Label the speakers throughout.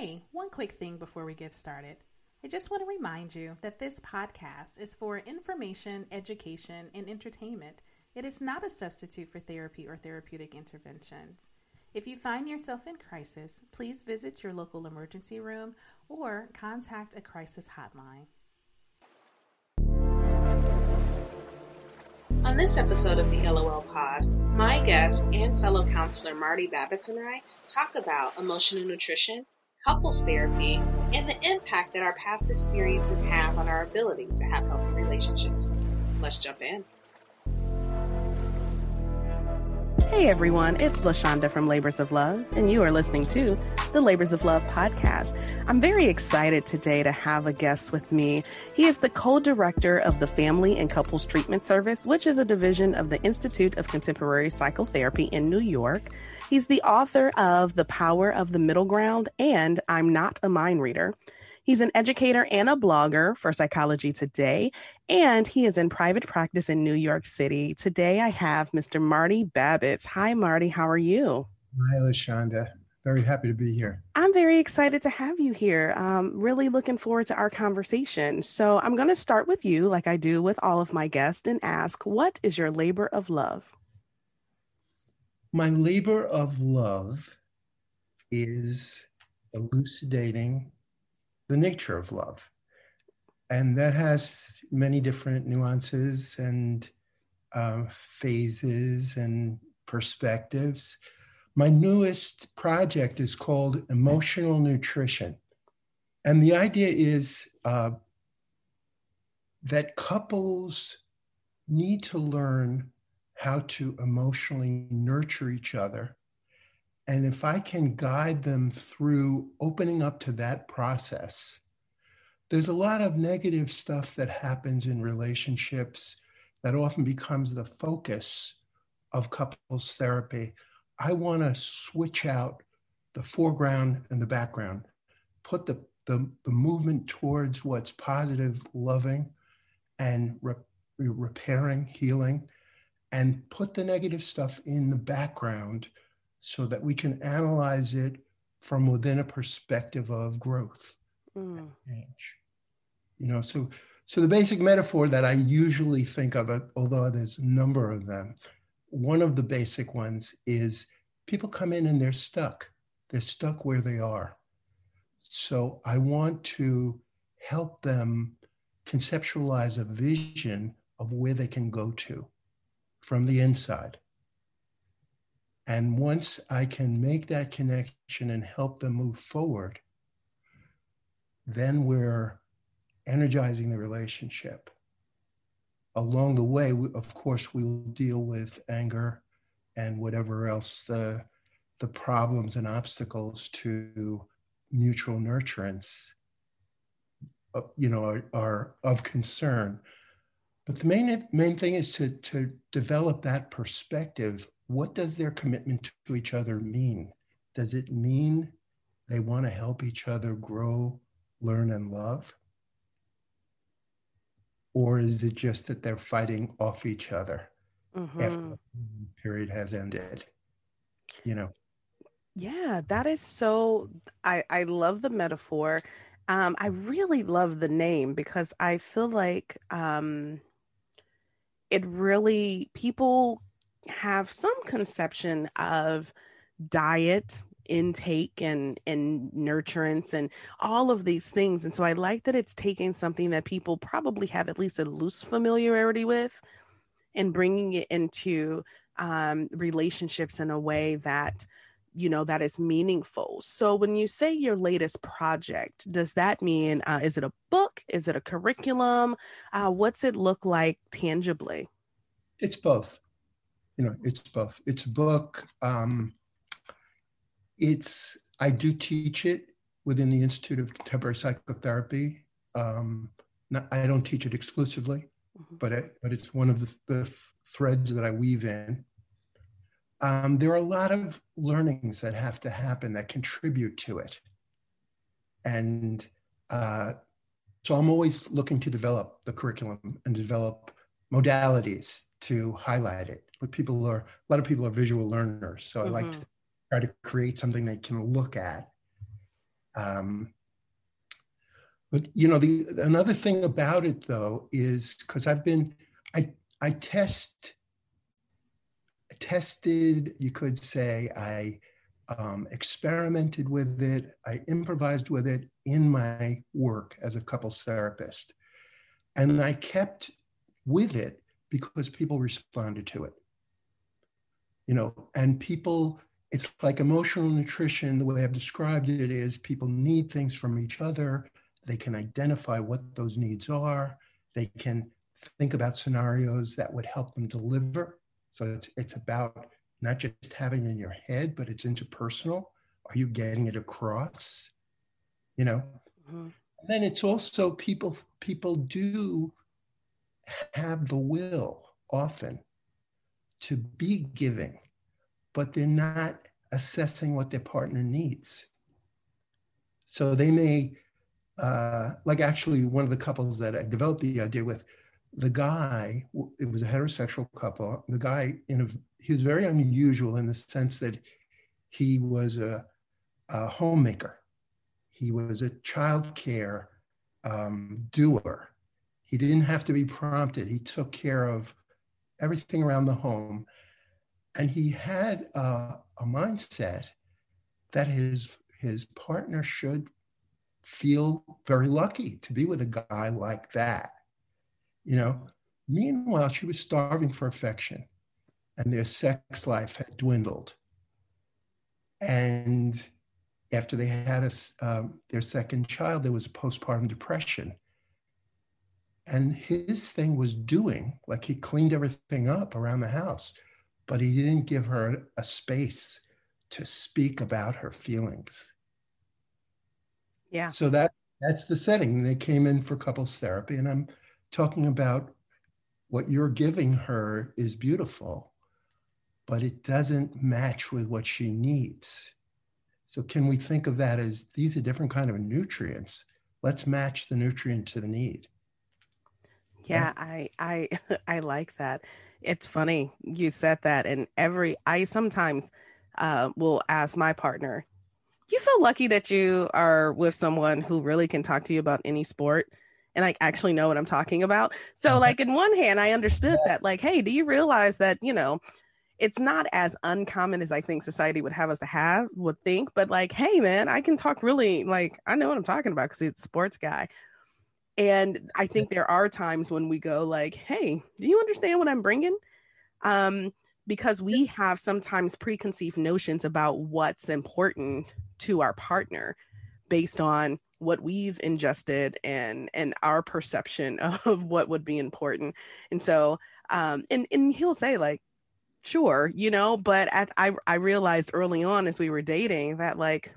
Speaker 1: Hey, one quick thing before we get started. I just want to remind you that this podcast is for information, education, and entertainment. It is not a substitute for therapy or therapeutic interventions. If you find yourself in crisis, please visit your local emergency room or contact a crisis hotline. On this episode of the LOL Pod, my guest and fellow counselor Marty Babits and I talk about emotional nutrition, couples therapy, and the impact that our past experiences have on our ability to have healthy relationships. Let's jump in. Hey everyone, it's La Shanda from Labors of Love, and you are listening to the Labors of Love podcast. I'm very excited today to have a guest with me. He is the co-director of the Family and Couples Treatment Service, which is a division of the Institute of Contemporary Psychotherapy in New York. He's the author of The Power of the Middle Ground and I'm Not a Mind Reader. He's an educator and a blogger for Psychology Today, and he is in private practice in New York City. Today I have Mr. Marty Babits. Hi, Marty. How are you?
Speaker 2: Hi, La Shanda. Very happy to be here.
Speaker 1: I'm very excited to have you here. Um, really looking forward to our conversation. So I'm going to start with you, like I do with all of my guests, and ask, what is your labor of love?
Speaker 2: My labor of love is elucidating the nature of love. And that has many different nuances and uh, phases and perspectives. My newest project is called Emotional Nutrition. And the idea is uh, that couples need to learn how to emotionally nurture each other and if I can guide them through opening up to that process, there's a lot of negative stuff that happens in relationships that often becomes the focus of couples therapy. I want to switch out the foreground and the background, put the, the, the movement towards what's positive, loving, and re- repairing, healing, and put the negative stuff in the background so that we can analyze it from within a perspective of growth mm. change. You know, so so the basic metaphor that I usually think of, although there's a number of them, one of the basic ones is people come in and they're stuck. They're stuck where they are. So I want to help them conceptualize a vision of where they can go to from the inside. And once I can make that connection and help them move forward, then we're energizing the relationship. Along the way, of course, we will deal with anger and whatever else the, the problems and obstacles to mutual nurturance, uh, you know, are, are of concern. But the main, main thing is to, to develop that perspective what does their commitment to each other mean? Does it mean they want to help each other grow, learn, and love? Or is it just that they're fighting off each other mm-hmm. after the period has ended? You know?
Speaker 1: Yeah, that is so. I, I love the metaphor. Um, I really love the name because I feel like um, it really, people have some conception of diet intake and and nurturance and all of these things and so i like that it's taking something that people probably have at least a loose familiarity with and bringing it into um, relationships in a way that you know that is meaningful. So when you say your latest project does that mean uh, is it a book? Is it a curriculum? Uh, what's it look like tangibly?
Speaker 2: It's both you know, it's both. It's a book. Um, it's I do teach it within the Institute of Contemporary Psychotherapy. Um, not, I don't teach it exclusively, mm-hmm. but it, but it's one of the, the threads that I weave in. Um, there are a lot of learnings that have to happen that contribute to it, and uh, so I'm always looking to develop the curriculum and develop modalities to highlight it but people are a lot of people are visual learners so mm-hmm. i like to mm-hmm. try to create something they can look at Um, but you know, the another thing about it though is because I've been, I I test, tested. You could say I um, experimented with it. I improvised with it in my work as a couples therapist, and I kept with it because people responded to it. You know, and people it's like emotional nutrition. The way I've described it is people need things from each other. They can identify what those needs are. They can think about scenarios that would help them deliver. So it's it's about not just having it in your head, but it's interpersonal. Are you getting it across? You know. Mm-hmm. then it's also people people do have the will often to be giving but they're not assessing what their partner needs. So they may, uh, like actually one of the couples that I developed the idea with, the guy, it was a heterosexual couple. The guy, in a, he was very unusual in the sense that he was a, a homemaker. He was a child care um, doer. He didn't have to be prompted. He took care of everything around the home. And he had a, a mindset that his his partner should feel very lucky to be with a guy like that. You know meanwhile she was starving for affection and their sex life had dwindled. And after they had a, um, their second child there was postpartum depression and his thing was doing like he cleaned everything up around the house but he didn't give her a space to speak about her feelings.
Speaker 1: Yeah.
Speaker 2: So that that's the setting. They came in for couples therapy, and I'm talking about what you're giving her is beautiful, but it doesn't match with what she needs. So can we think of that as these are different kind of nutrients? Let's match the nutrient to the need.
Speaker 1: Yeah, I I I like that. It's funny you said that, and every I sometimes uh, will ask my partner, "You feel lucky that you are with someone who really can talk to you about any sport." and I actually know what I'm talking about. So, uh-huh. like, in one hand, I understood that, like, hey, do you realize that, you know, it's not as uncommon as I think society would have us to have, would think, but like, hey, man, I can talk really, like, I know what I'm talking about because it's sports guy. And I think there are times when we go like, "Hey, do you understand what I'm bringing?" Um, because we have sometimes preconceived notions about what's important to our partner based on what we've ingested and and our perception of what would be important. And so, um, and and he'll say like, "Sure," you know, but at, I I realized early on as we were dating that like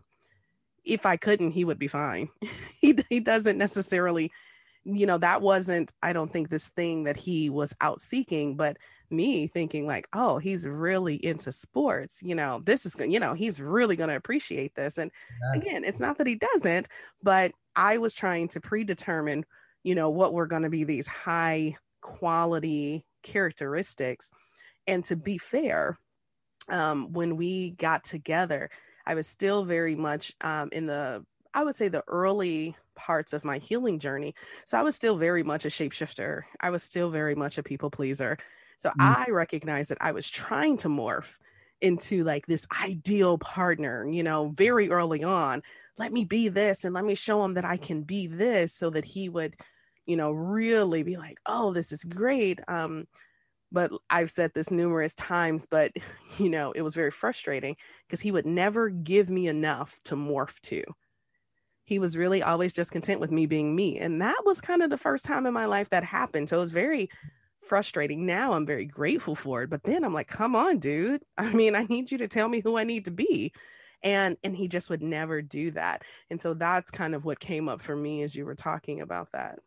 Speaker 1: if I couldn't, he would be fine. he, he doesn't necessarily you know, that wasn't, I don't think, this thing that he was out seeking, but me thinking, like, oh, he's really into sports, you know, this is, you know, he's really going to appreciate this. And yeah. again, it's not that he doesn't, but I was trying to predetermine, you know, what were going to be these high quality characteristics. And to be fair, um, when we got together, I was still very much um, in the, I would say, the early parts of my healing journey. So I was still very much a shapeshifter. I was still very much a people pleaser. So mm. I recognized that I was trying to morph into like this ideal partner, you know, very early on. Let me be this and let me show him that I can be this so that he would, you know, really be like, oh, this is great. Um, but I've said this numerous times, but you know, it was very frustrating because he would never give me enough to morph to he was really always just content with me being me. And that was kind of the first time in my life that happened. So it was very frustrating. Now I'm very grateful for it. But then I'm like, come on, dude. I mean, I need you to tell me who I need to be. And and he just would never do that. And so that's kind of what came up for me as you were talking about that.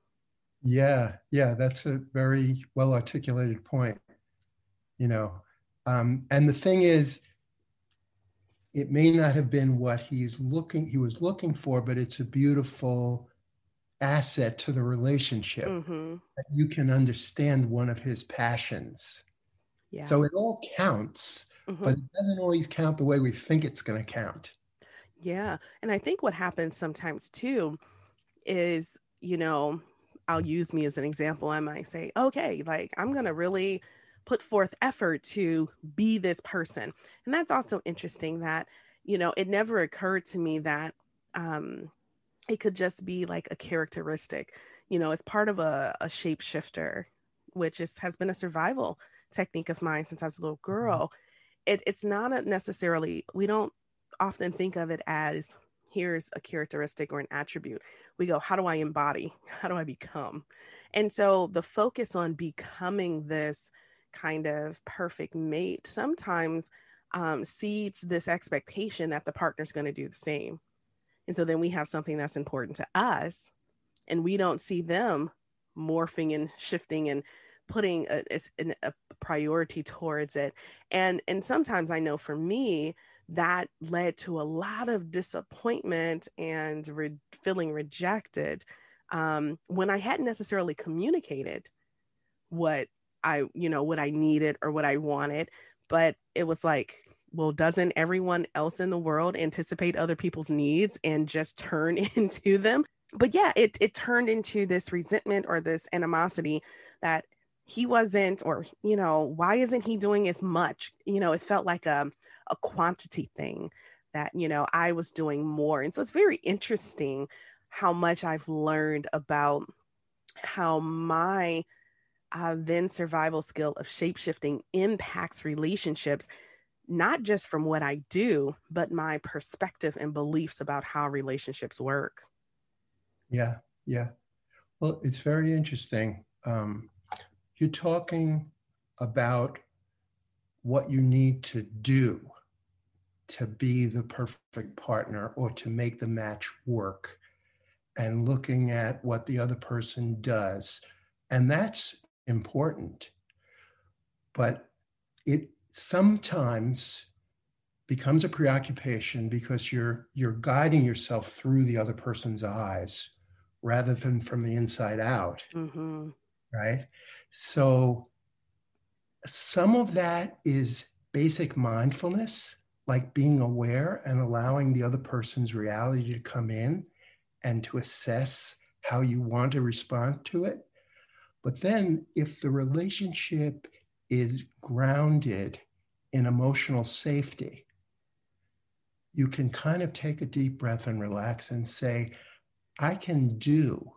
Speaker 2: Yeah, yeah, that's a very well articulated point. You know, um, and the thing is, it may not have been what he's looking he was looking for but it's a beautiful asset to the relationship mm-hmm. that you can understand one of his passions yeah. so it all counts mm-hmm. but it doesn't always count the way we think it's going to count
Speaker 1: Yeah. And I think what happens sometimes too is, you know, I'll use me as an example. I might say, okay, like I'm going to really put forth effort to be this person. And that's also interesting that, you know, it never occurred to me that um, it could just be like a characteristic, you know, it's part of a, a shapeshifter, which is, has been a survival technique of mine since I was a little mm-hmm. girl. It, it's not a necessarily, we don't often think of it as here's a characteristic or an attribute. We go, how do I embody? How do I become? And so the focus on becoming this kind of perfect mate sometimes um, seeds this expectation that the partner's going to do the same. And so then we have something that's important to us, and we don't see them morphing and shifting and putting a, a, a priority towards it. And and sometimes I know for me, that led to a lot of disappointment and re- feeling rejected um, when I hadn't necessarily communicated what I, you know, what I needed or what I wanted. But it was like, well, doesn't everyone else in the world anticipate other people's needs and just turn into them? But yeah, it it turned into this resentment or this animosity that he wasn't, or you know, why isn't he doing as much? You know, it felt like a a quantity thing that, you know, I was doing more. And so it's very interesting how much I've learned about how my uh, then survival skill of shapeshifting impacts relationships, not just from what I do, but my perspective and beliefs about how relationships work.
Speaker 2: Yeah, yeah. Well, it's very interesting. Um, you're talking about what you need to do to be the perfect partner or to make the match work and looking at what the other person does. And that's important. But it sometimes becomes a preoccupation because you're you're guiding yourself through the other person's eyes rather than from the inside out mm-hmm. right so some of that is basic mindfulness like being aware and allowing the other person's reality to come in and to assess how you want to respond to it. But then, if the relationship is grounded in emotional safety, you can kind of take a deep breath and relax and say, I can do,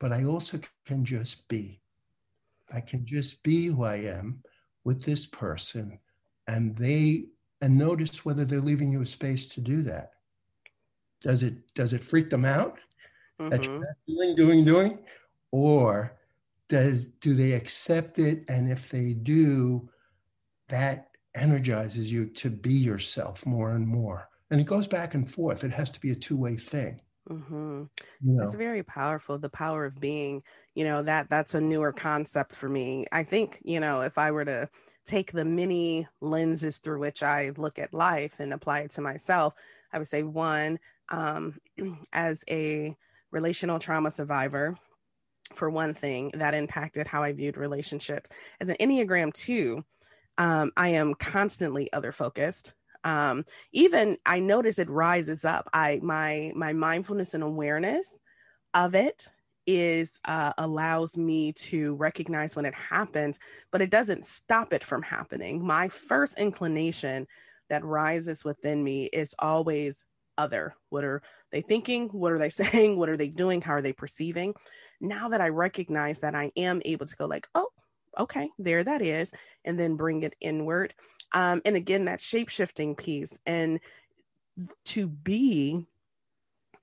Speaker 2: but I also can just be. I can just be who I am with this person, and they and notice whether they're leaving you a space to do that. Does it does it freak them out mm-hmm. that you're not doing, doing, doing? Or does do they accept it? And if they do, that energizes you to be yourself more and more. And it goes back and forth. It has to be a two-way thing.
Speaker 1: Mm-hmm. You know? It's very powerful. The power of being, you know, that that's a newer concept for me. I think, you know, if I were to take the many lenses through which I look at life and apply it to myself, I would say one, um, as a relational trauma survivor, for one thing, that impacted how I viewed relationships. As an Enneagram two, um, I am constantly other focused. Um, even I notice it rises up. I my my mindfulness and awareness of it is uh, allows me to recognize when it happens, but it doesn't stop it from happening. My first inclination that rises within me is always other. What are they thinking? What are they saying? What are they doing? How are they perceiving? Now that I recognize that I am able to go like, oh, okay, there that is, and then bring it inward. Um, and again, that shape shifting piece and to be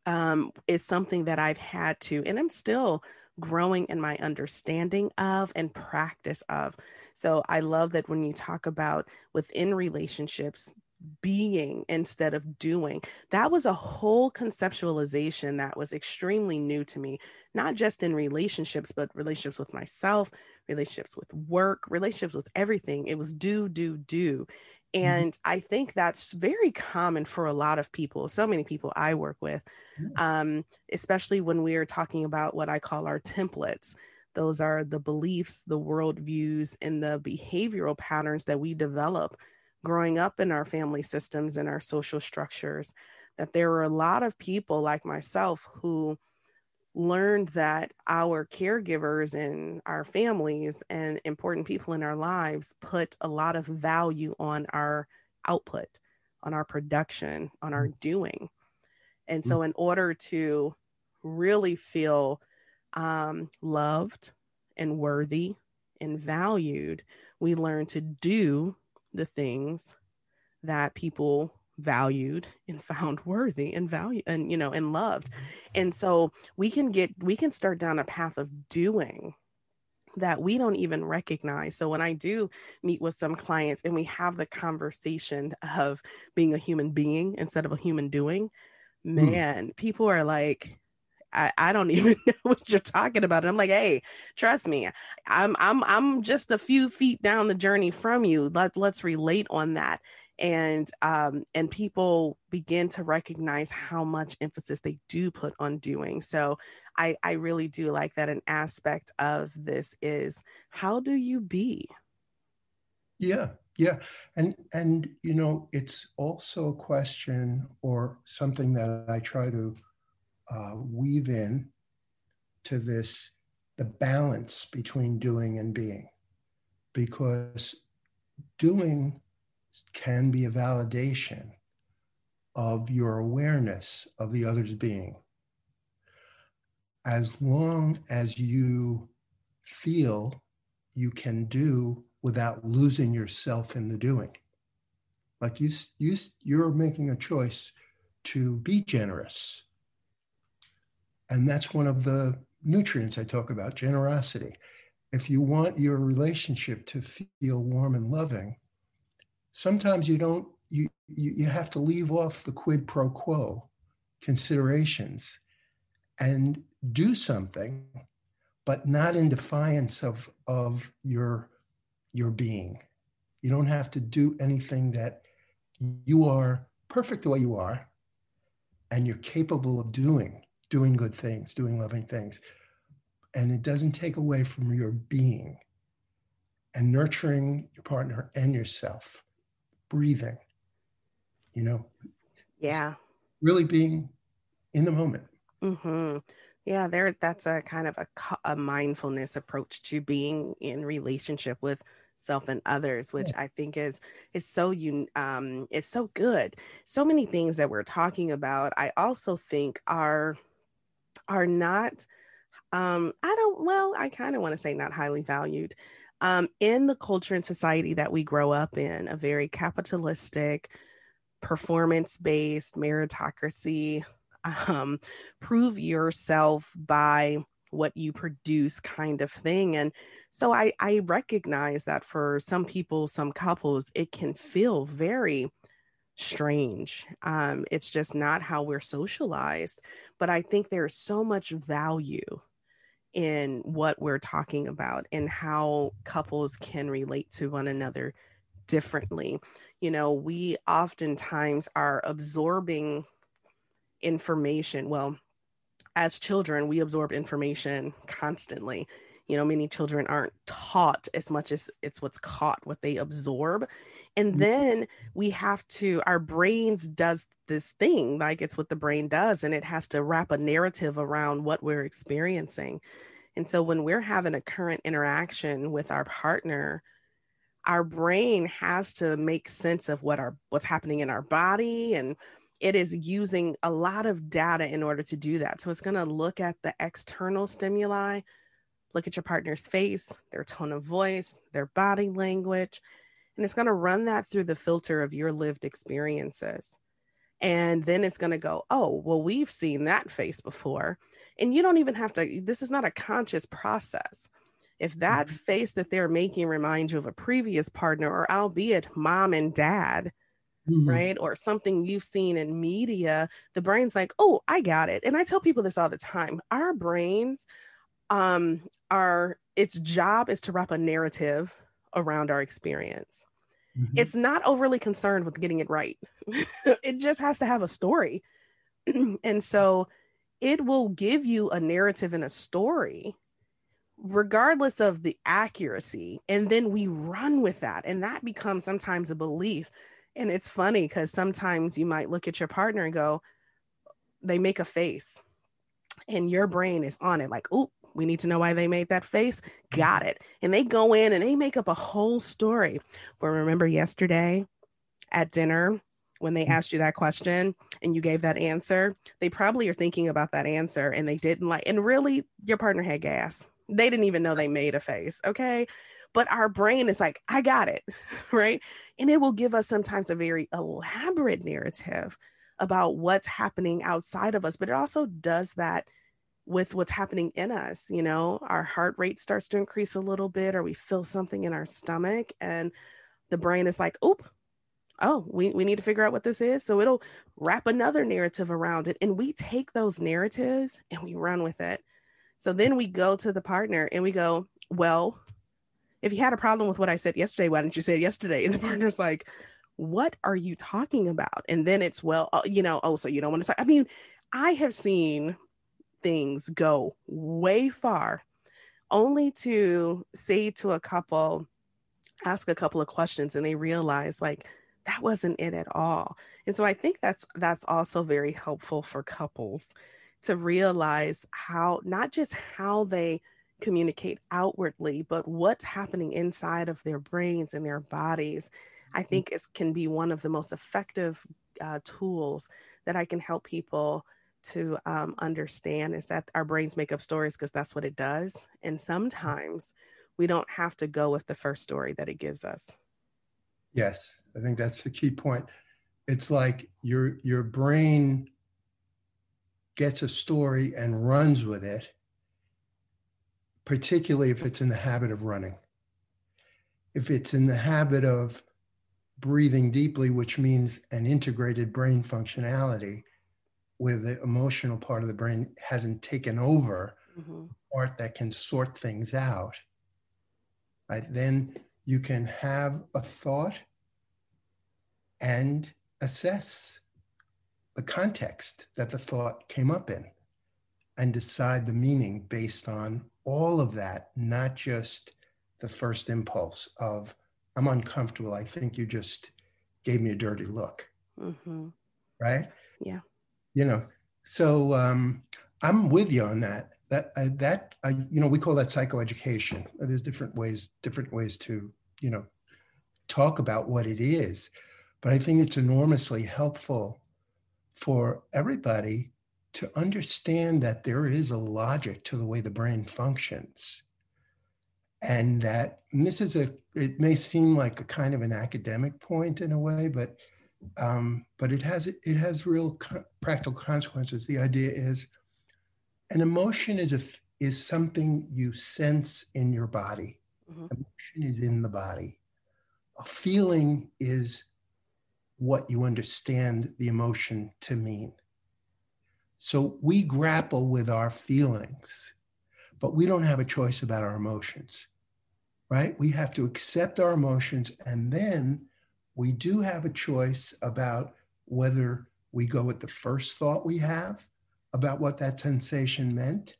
Speaker 1: um, is something that I've had to, and I'm still growing in my understanding of and practice of. So I love that when you talk about within relationships, being instead of doing. That was a whole conceptualization that was extremely new to me, not just in relationships, but relationships with myself, relationships with work, relationships with everything. It was do, do, do. Mm-hmm. And mm-hmm. I think that's very common for a lot of people, so many people I work with, um, especially when we are talking about what I call our templates. Those are the beliefs, the worldviews, and the behavioral patterns that we develop growing up in our family systems and our social structures that there were a lot of people like myself who learned that our caregivers and our families and important people in our lives put a lot of value on our output, on our production, on our mm. doing. And so, mm. in order to really feel um, loved and worthy and valued, we learn to do the things that people valued and found worthy and value and you know and loved and so we can get we can start down a path of doing that we don't even recognize so when i do meet with some clients and we have the conversation of being a human being instead of a human doing hmm. man mm. people are like I, I don't even know what you're talking about. And I'm like, hey, trust me, I'm I'm I'm just a few feet down the journey from you. Let let's relate on that. And um, and people begin to recognize how much emphasis they do put on doing. So i i really do like that an aspect of this is how do you be?
Speaker 2: Yeah yeah. And and you know it's also a question or something that i try to uh, weave in to this the balance between doing and being because doing can be a validation of your awareness of the other's being. As long as you feel you can do without losing yourself in the doing. Like you, you, you're making a choice to be generous. And that's one of the nutrients I talk about generosity. If you want your relationship to feel warm and loving, sometimes you don't you, you you have to leave off the quid pro quo considerations and do something but not in defiance of of your your being you don't have to do anything that you are perfect the way you are and you're capable of doing doing good things doing loving things and it doesn't take away from your being and nurturing your partner and yourself breathing, you know?
Speaker 1: Yeah.
Speaker 2: Really being in the moment.
Speaker 1: Mm-hmm. Yeah, there. That's a kind of a, a mindfulness approach to being in relationship with self and others, which yeah. I think is is so you um it's so good. So many things that we're talking about, I also think are are not um I don't well, I kind of want to say not highly valued um, in the culture and society that we grow up in, a very capitalistic, performance based meritocracy, um, prove yourself by what you produce kind of thing. And so I, I recognize that for some people, some couples, it can feel very strange. Um, it's just not how we're socialized. But I think there's so much value in what we're talking about and how couples can relate to one another differently. You know, we oftentimes are absorbing information. Well, as children, we absorb information constantly. You know, many children aren't taught as much as it's what's caught, what they absorb. And mm-hmm. then we have to, our brains does this thing, like it's what the brain does, and it has to wrap a narrative around what we're experiencing. And so when we're having a current interaction with our partner, our brain has to make sense of what our what's happening in our body and it is using a lot of data in order to do that. So it's going to look at the external stimuli, look at your partner's face, their tone of voice, their body language, and it's going to run that through the filter of your lived experiences. And then it's going to go, oh, well, we've seen that face before. And you don't even have to, this is not a conscious process. If that mm-hmm. face that they're making reminds you of a previous partner, or albeit mom and dad, mm-hmm. right? Or something you've seen in media, the brain's like, oh, I got it. And I tell people this all the time. Our brains um, our its job is to wrap a narrative around our experience. Mm-hmm. It's not overly concerned with getting it right. it just has to have a story. and so it will give you a narrative and a story regardless of the accuracy and then we run with that and that becomes sometimes a belief And it's funny because sometimes you might look at your partner and go, they make a face and your brain is on it like, oh, we need to know why they made that face. Got it. And they go in and they make up a whole story. But remember yesterday at dinner when they asked you that question and you gave that answer, they probably are thinking about that answer and they didn't like, and really your partner had gas. They didn't even know they made a face. Okay but our brain is like, I got it, right? And it will give us sometimes a very elaborate narrative about what's happening outside of us, but it also does that with what's happening in us. You know, our heart rate starts to increase a little bit, or we feel something in our stomach, and the brain is like, oop, oh, we, we need to figure out what this is. So it'll wrap another narrative around it. And we take those narratives and we run with it. So then we go to the partner and we go, well, if you had a problem with what I said yesterday, why didn't you say it yesterday? And the partner's like, what are you talking about? And then it's, well, uh, you know, oh, so you don't want to talk. I mean, I have seen things go way far only to say to a couple, ask a couple of questions and they realize like that wasn't it at all. And so I think that's that's also very helpful for couples to realize how not just how they communicate outwardly, but what's happening inside of their brains and their bodies, I mm-hmm. think is can be one of the most effective uh, tools that I can help people to um, understand is that our brains make up stories because that's what it does. And mm-hmm. sometimes we don't have to go with the first story that it gives us.
Speaker 2: Yes, I think that's the key point. It's like your your brain gets a story and runs with it particularly if it's in the habit of running. If it's in the habit of breathing deeply, which means an integrated brain functionality, where the emotional part of the brain hasn't taken over, mm-hmm. part that can sort things out, right? Then you can have a thought and assess the context that the thought came up in and decide the meaning based on all of that, not just the first impulse of, I'm uncomfortable. I think you just gave me a dirty look. Mm-hmm. Right?
Speaker 1: Yeah.
Speaker 2: You know, so um, I'm with you on that. That, that, you know, we call that psychoeducation. There's different ways, different ways to, you know, talk about what it is. But I think it's enormously helpful for everybody to understand that there is a logic to the way the brain functions and that and this is a it may seem like a kind of an academic point in a way but um, but it has it has real co- practical consequences the idea is an emotion is a is something you sense in your body mm-hmm. emotion is in the body a feeling is what you understand the emotion to mean so we grapple with our feelings, but we don't have a choice about our emotions, right? We have to accept our emotions and then we do have a choice about whether we go with the first thought we have about what that sensation meant,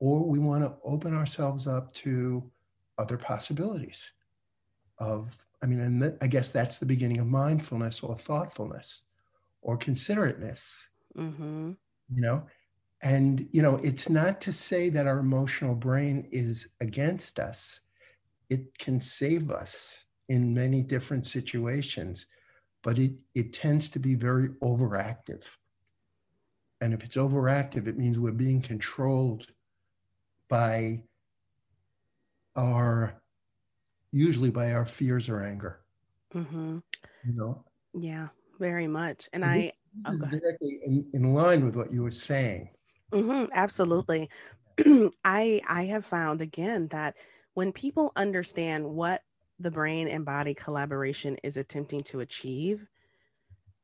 Speaker 2: or we want to open ourselves up to other possibilities of, I mean, and th- I guess that's the beginning of mindfulness or thoughtfulness or considerateness. Mm-hmm. you know and you know it's not to say that our emotional brain is against us. It can save us in many different situations but it it tends to be very overactive and if it's overactive it means we're being controlled by our usually by our fears or anger mm-hmm. you know
Speaker 1: yeah very much and i
Speaker 2: this is directly in, in line with what you were saying.
Speaker 1: Mm-hmm, absolutely. I I have found again that when people understand what the brain and body collaboration is attempting to achieve,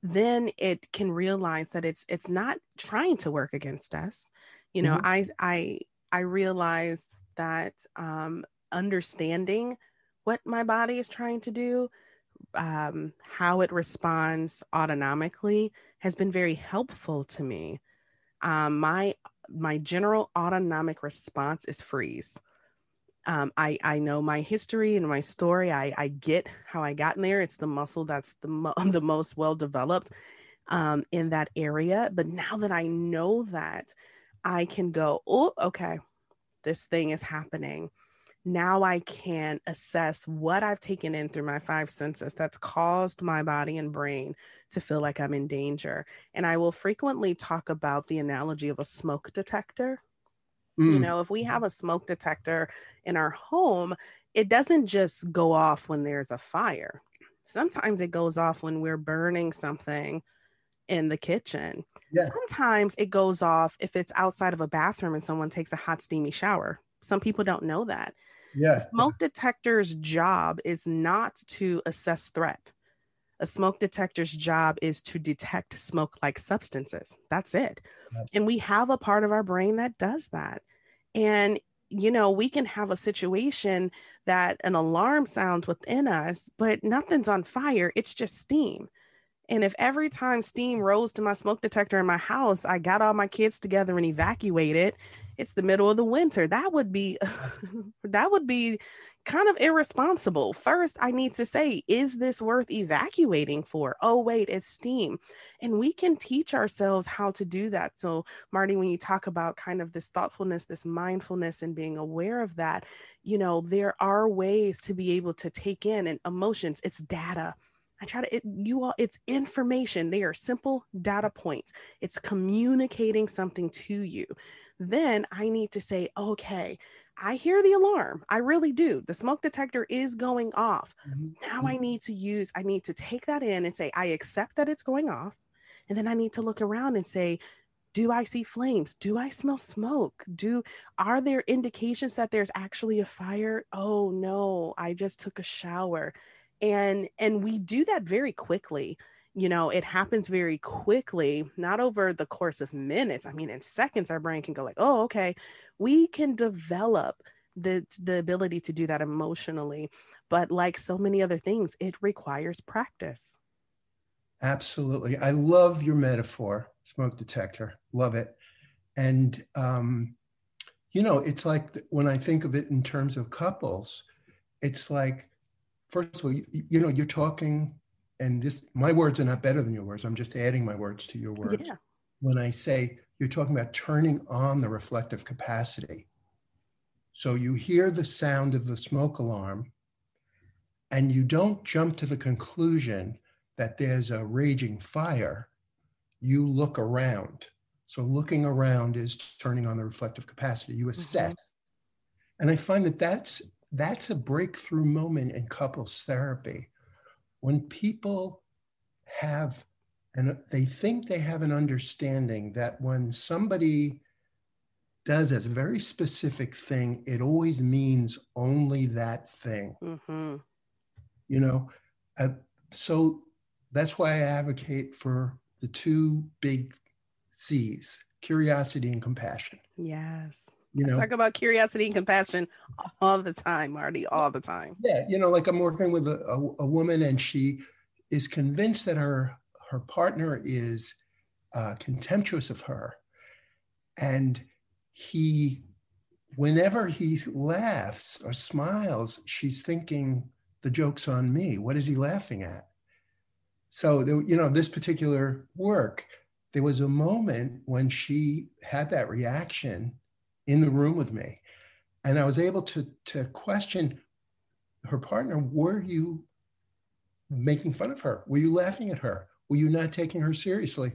Speaker 1: then it can realize that it's it's not trying to work against us. You know, mm-hmm. I I I realize that um, understanding what my body is trying to do um, how it responds autonomically has been very helpful to me. Um, my my general autonomic response is freeze. Um, I I know my history and my story. I I get how I got in there. It's the muscle that's the mo- the most well developed um, in that area. But now that I know that, I can go, oh, okay, this thing is happening. Now I can assess what I've taken in through my five senses that's caused my body and brain to feel like I'm in danger. And I will frequently talk about the analogy of a smoke detector. Mm. You know, if we have a smoke detector in our home, it doesn't just go off when there's a fire. Sometimes it goes off when we're burning something in the kitchen. Yeah. Sometimes it goes off if it's outside of a bathroom and someone takes a hot, steamy shower. Some people don't know that.
Speaker 2: Yeah.
Speaker 1: smoke detector's job is not to assess threat. A smoke detector's job is to detect smoke like substances. That's it. And we have a part of our brain that does that. And, you know, we can have a situation that an alarm sounds within us, but nothing's on fire, it's just steam. And if every time steam rose to my smoke detector in my house, I got all my kids together and evacuated, it's the middle of the winter. That would be that would be kind of irresponsible. First, I need to say, is this worth evacuating for? Oh, wait, it's steam. And we can teach ourselves how to do that. So, Marty, when you talk about kind of this thoughtfulness, this mindfulness, and being aware of that, you know, there are ways to be able to take in and emotions, it's data I try to, it, you all, it's information. They are simple data points. It's communicating something to you. Then I need to say, okay, I hear the alarm. I really do. The smoke detector is going off. Mm-hmm. Now I mm-hmm. need to use, I need to take that in and say, I accept that it's going off. And then I need to look around and say, do I see flames? Do I smell smoke? Do are there indications that there's actually a fire? Oh no, I just took a shower and and we do that very quickly you know it happens very quickly not over the course of minutes i mean in seconds our brain can go like oh okay. We can develop the the ability to do that emotionally but like so many other things it requires practice.
Speaker 2: Absolutely. I love your metaphor smoke detector. Love it. And um you know it's like when i think of it in terms of couples it's like first of all, you, you, know, you're talking, and this my words are not better than your words. I'm just adding my words to your words. Yeah. When I say you're talking about turning on the reflective capacity. So you hear the sound of the smoke alarm, and you don't jump to the conclusion that there's a raging fire. You look around. So looking around is turning on the reflective capacity. You mm-hmm. assess. Mm-hmm. And I find that that's that's a breakthrough moment in couples therapy when people have and they think they have an understanding that when somebody does a very specific thing, it always means only that thing. Mm-hmm. You know, uh, so that's why I advocate for the two big C's curiosity and compassion.
Speaker 1: Yes. You know, I talk about curiosity and compassion all the time, Marty, all the time.
Speaker 2: Yeah, you know, like I'm working with a, a, a woman, and she is convinced that her her partner is uh, contemptuous of her, and he, whenever he laughs or smiles, she's thinking the joke's on me. What is he laughing at? So, there, you know, this particular work, there was a moment when she had that reaction in the room with me. And I was able to, to question her partner were you making fun of her? Were you laughing at her? Were you not taking her seriously?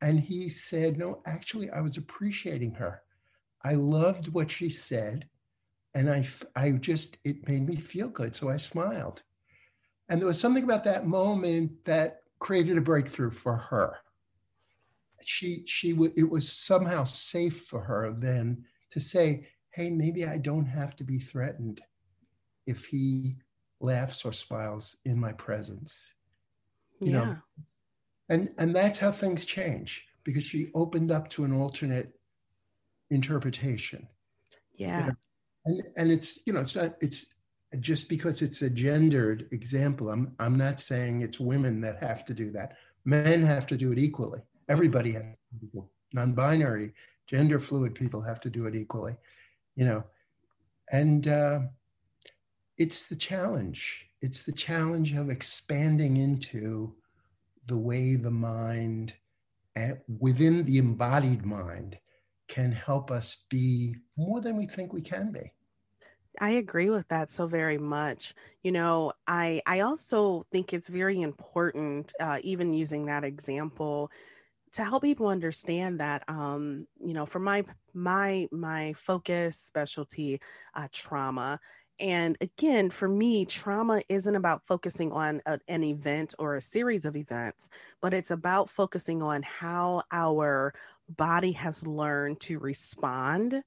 Speaker 2: And he said, No, actually, I was appreciating her. I loved what she said. And I, I just, it made me feel good. So I smiled. And there was something about that moment that created a breakthrough for her. She, she, it was somehow safe for her then to say, hey, maybe I don't have to be threatened if he laughs or smiles in my presence. You yeah. know, and and that's how things change because she opened up to an alternate interpretation.
Speaker 1: Yeah.
Speaker 2: You know? And and it's you know it's not it's just because it's a gendered example. I'm I'm not saying it's women that have to do that. Men have to do it equally. Everybody has to do non-binary gender fluid people have to do it equally you know And uh, it's the challenge. It's the challenge of expanding into the way the mind, within the embodied mind, can help us be more than we think we can be.
Speaker 1: I agree with that so very much. You know, I I also think it's very important, uh, even using that example, to help people understand that um, you know for my my my focus specialty uh, trauma and again for me trauma isn't about focusing on a, an event or a series of events but it's about focusing on how our body has learned to respond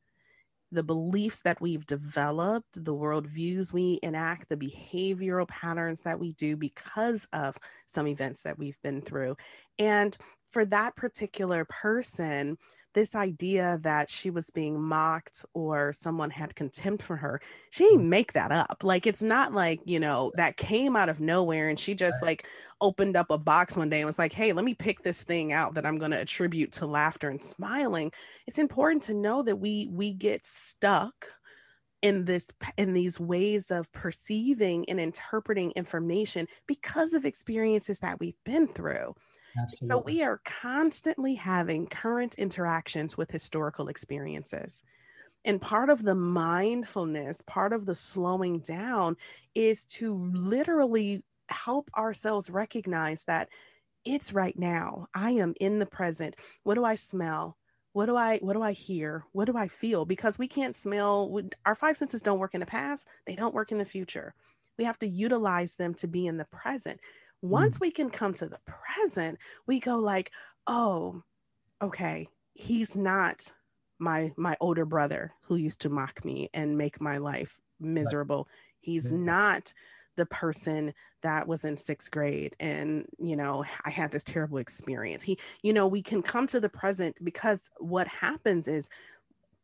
Speaker 1: the beliefs that we've developed, the worldviews we enact, the behavioral patterns that we do because of some events that we've been through. And for that particular person, this idea that she was being mocked or someone had contempt for her, she didn't mm. make that up. Like it's not like, you know, that came out of nowhere and she just like opened up a box one day and was like, hey, let me pick this thing out that I'm going to attribute to laughter and smiling. It's important to know that we we get stuck in this in these ways of perceiving and interpreting information because of experiences that we've been through Absolutely. So we are constantly having current interactions with historical experiences. And part of the mindfulness, part of the slowing down is to literally help ourselves recognize that it's right now. I am in the present. What do I smell? What do I what do I hear? What do I feel? Because we can't smell our five senses don't work in the past, they don't work in the future. We have to utilize them to be in the present. Once mm. we can come to the present, we go like, oh, okay, he's not my my older brother who used to mock me and make my life miserable. He's not the person that was in sixth grade and you know i had this terrible experience he you know we can come to the present because what happens is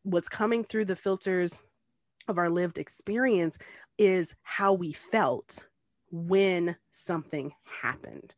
Speaker 1: what's coming through the filters of our lived experience is how we felt when something happened.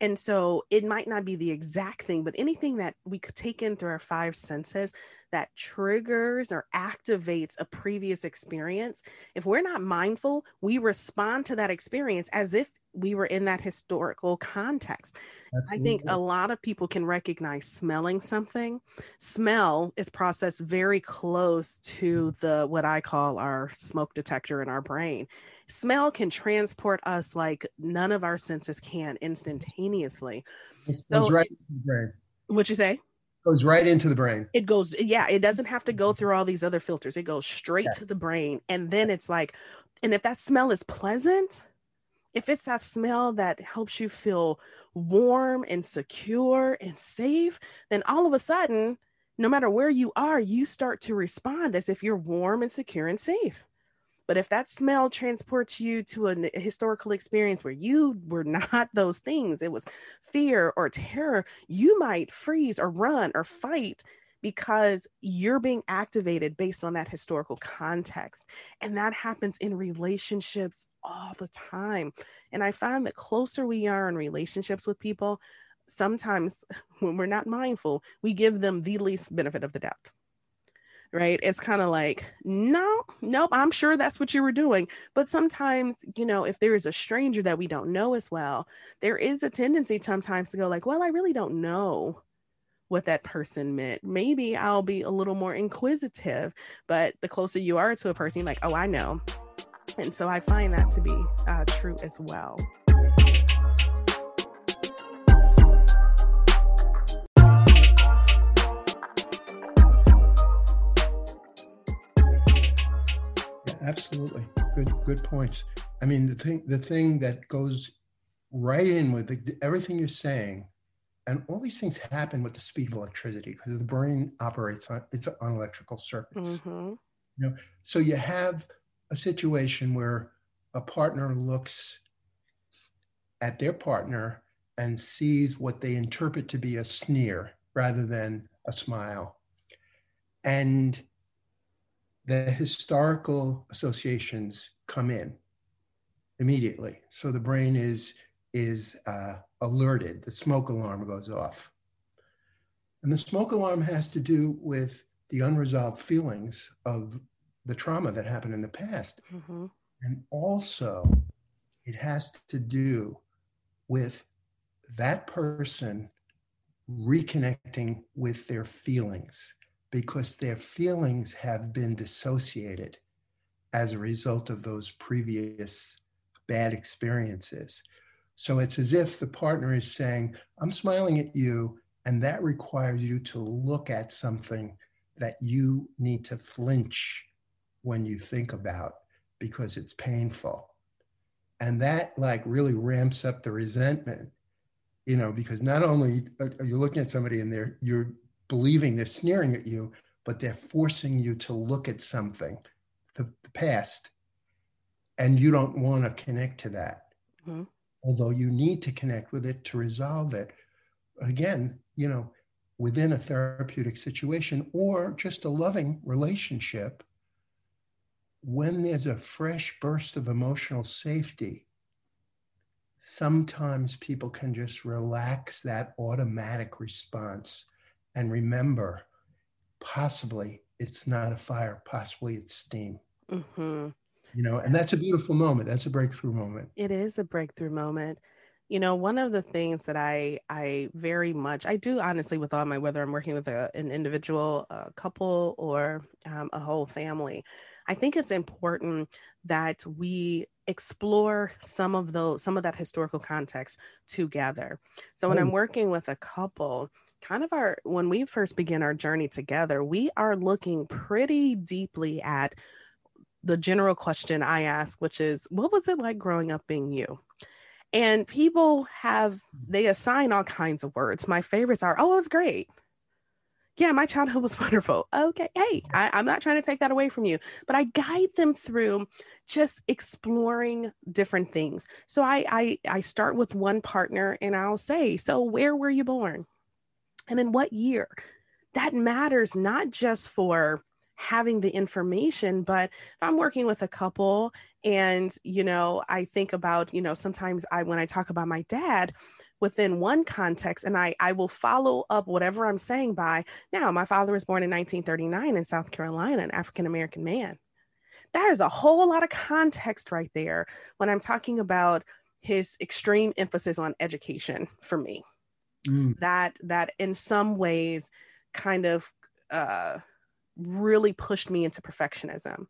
Speaker 1: And so it might not be the exact thing, but anything that we could take in through our five senses that triggers or activates a previous experience, if we're not mindful, we respond to that experience as if we were in that historical context. Absolutely. I think a lot of people can recognize smelling something. Smell is processed very close to the what I call our smoke detector in our brain. Smell can transport us like none of our senses can instantaneously.
Speaker 2: So right it,
Speaker 1: what you say?
Speaker 2: Goes right into the brain.
Speaker 1: It goes, yeah, it doesn't have to go mm-hmm. through all these other filters. It goes straight yeah. to the brain. And then it's like, and if that smell is pleasant, if it's that smell that helps you feel warm and secure and safe, then all of a sudden, no matter where you are, you start to respond as if you're warm and secure and safe. But if that smell transports you to a historical experience where you were not those things, it was fear or terror, you might freeze or run or fight because you're being activated based on that historical context. And that happens in relationships all the time. And I find that closer we are in relationships with people, sometimes when we're not mindful, we give them the least benefit of the doubt. Right. It's kind of like, no, nope, I'm sure that's what you were doing. But sometimes, you know, if there is a stranger that we don't know as well, there is a tendency sometimes to go, like, well, I really don't know what that person meant. Maybe I'll be a little more inquisitive, but the closer you are to a person, like, oh, I know. And so I find that to be uh, true as well.
Speaker 2: Absolutely. Good, good points. I mean, the thing, the thing that goes right in with the, everything you're saying and all these things happen with the speed of electricity because the brain operates on it's on electrical circuits. Mm-hmm. You know, so you have a situation where a partner looks at their partner and sees what they interpret to be a sneer rather than a smile. And the historical associations come in immediately. So the brain is is uh, alerted, the smoke alarm goes off. And the smoke alarm has to do with the unresolved feelings of the trauma that happened in the past.
Speaker 1: Mm-hmm.
Speaker 2: And also, it has to do with that person reconnecting with their feelings because their feelings have been dissociated as a result of those previous bad experiences. So it's as if the partner is saying, I'm smiling at you, and that requires you to look at something that you need to flinch when you think about because it's painful. And that like really ramps up the resentment, you know, because not only are you looking at somebody and they're you're believing they're sneering at you, but they're forcing you to look at something, the, the past, and you don't want to connect to that. Mm-hmm. Although you need to connect with it to resolve it. Again, you know, within a therapeutic situation or just a loving relationship, when there's a fresh burst of emotional safety, sometimes people can just relax that automatic response and remember possibly it's not a fire, possibly it's steam.
Speaker 1: Mm-hmm.
Speaker 2: You know, and that's a beautiful moment. That's a breakthrough moment.
Speaker 1: It is a breakthrough moment you know one of the things that i i very much i do honestly with all my whether i'm working with a, an individual a couple or um, a whole family i think it's important that we explore some of those some of that historical context together so when oh. i'm working with a couple kind of our when we first begin our journey together we are looking pretty deeply at the general question i ask which is what was it like growing up being you and people have, mm. they assign all kinds of words. My favorites are, oh, it was great. Yeah, my childhood was wonderful. Okay. Hey, I, I'm not trying to take that away from you, but I guide them through just exploring different things. So I, I, I start with one partner and I'll say, so where were you born? And in what year? That matters not just for having the information but if i'm working with a couple and you know i think about you know sometimes i when i talk about my dad within one context and I, I will follow up whatever I'm saying by now my father was born in 1939 in South Carolina, an African American man. That is a whole lot of context right there when I'm talking about his extreme emphasis on education for me. Mm. That that in some ways kind of uh, really pushed me into perfectionism.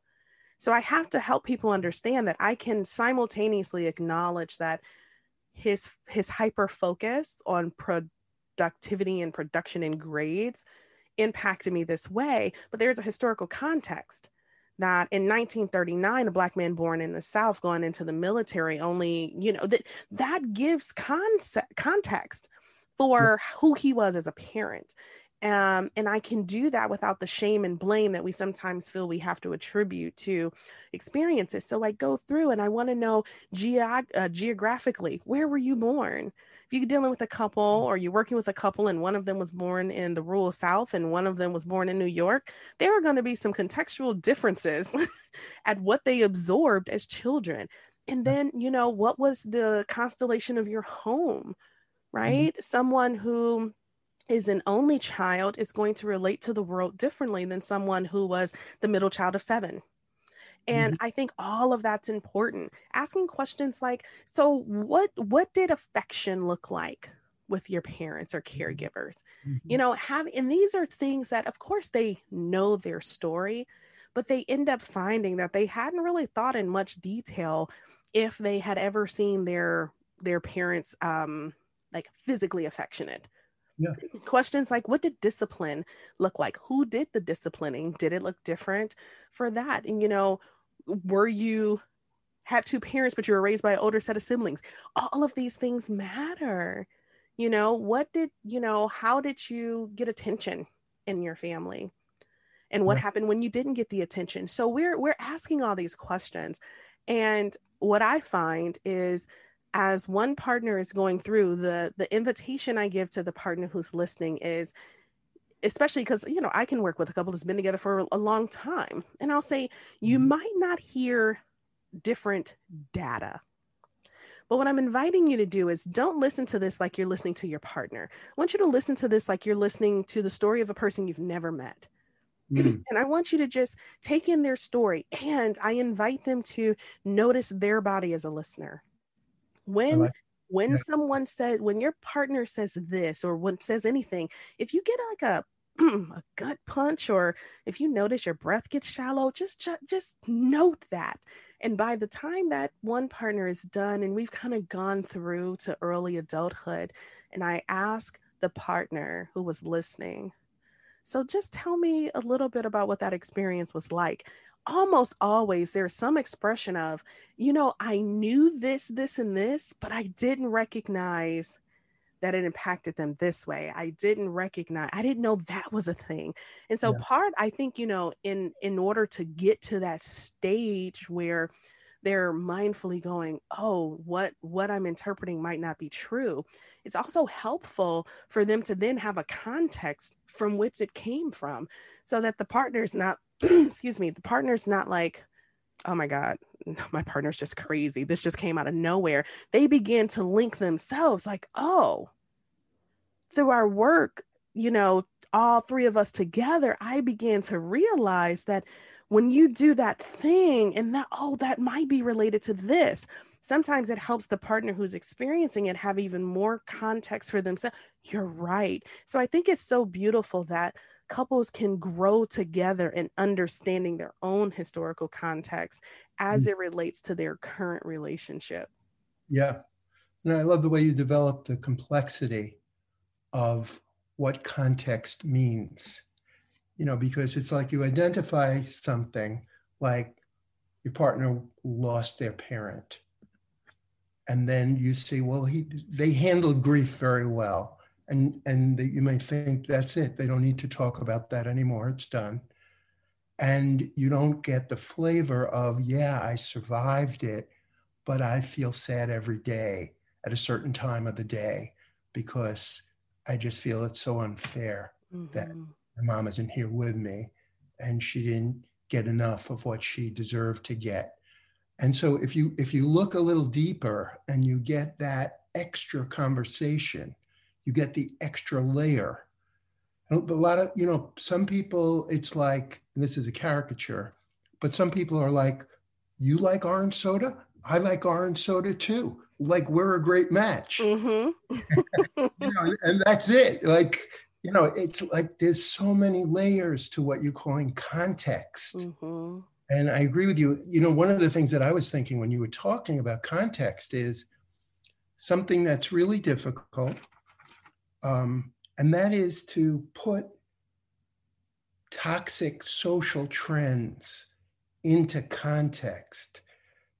Speaker 1: So I have to help people understand that I can simultaneously acknowledge that his his hyper focus on productivity and production and grades impacted me this way, but there's a historical context that in 1939 a black man born in the south going into the military only you know that that gives concept context for who he was as a parent um, and I can do that without the shame and blame that we sometimes feel we have to attribute to experiences. So I go through and I want to know geog- uh, geographically where were you born? If you're dealing with a couple or you're working with a couple and one of them was born in the rural South and one of them was born in New York, there are going to be some contextual differences at what they absorbed as children. And then, you know, what was the constellation of your home? Mm-hmm. Right? Mm-hmm. Someone who is an only child is going to relate to the world differently than someone who was the middle child of seven. And mm-hmm. I think all of that's important. Asking questions like, so what what did affection look like with your parents or mm-hmm. caregivers? Mm-hmm. You know, have and these are things that of course they know their story, but they end up finding that they hadn't really thought in much detail if they had ever seen their their parents um like physically affectionate
Speaker 2: yeah.
Speaker 1: Questions like what did discipline look like? Who did the disciplining? Did it look different for that? And you know, were you had two parents but you were raised by an older set of siblings? All of these things matter. You know, what did, you know, how did you get attention in your family? And what happened when you didn't get the attention? So we're we're asking all these questions. And what I find is as one partner is going through the the invitation i give to the partner who's listening is especially because you know i can work with a couple that's been together for a long time and i'll say you mm-hmm. might not hear different data but what i'm inviting you to do is don't listen to this like you're listening to your partner i want you to listen to this like you're listening to the story of a person you've never met Mm. And I want you to just take in their story and I invite them to notice their body as a listener. When like, when yeah. someone said when your partner says this or when says anything, if you get like a a gut punch or if you notice your breath gets shallow just, just just note that and by the time that one partner is done and we've kind of gone through to early adulthood and i ask the partner who was listening so just tell me a little bit about what that experience was like almost always there's some expression of you know i knew this this and this but i didn't recognize that it impacted them this way i didn't recognize i didn't know that was a thing and so yeah. part i think you know in in order to get to that stage where they're mindfully going oh what what i'm interpreting might not be true it's also helpful for them to then have a context from which it came from so that the partner's not excuse me the partner's not like oh my god my partner's just crazy. This just came out of nowhere. They begin to link themselves like, oh, through our work, you know, all three of us together, I began to realize that when you do that thing and that, oh, that might be related to this. Sometimes it helps the partner who's experiencing it have even more context for themselves. You're right. So I think it's so beautiful that couples can grow together in understanding their own historical context as mm. it relates to their current relationship.
Speaker 2: Yeah. And I love the way you develop the complexity of what context means. You know, because it's like you identify something like your partner lost their parent. And then you see, well, he they handled grief very well and and that you may think that's it. They don't need to talk about that anymore. It's done. And you don't get the flavor of yeah i survived it but i feel sad every day at a certain time of the day because i just feel it's so unfair mm-hmm. that my mom isn't here with me and she didn't get enough of what she deserved to get. And so if you if you look a little deeper and you get that extra conversation you get the extra layer. A lot of, you know, some people, it's like, this is a caricature, but some people are like, you like orange soda? I like orange soda too. Like we're a great match. Mm-hmm. you know, and that's it. Like, you know, it's like there's so many layers to what you're calling context. Mm-hmm. And I agree with you. You know, one of the things that I was thinking when you were talking about context is something that's really difficult um, and that is to put toxic social trends into context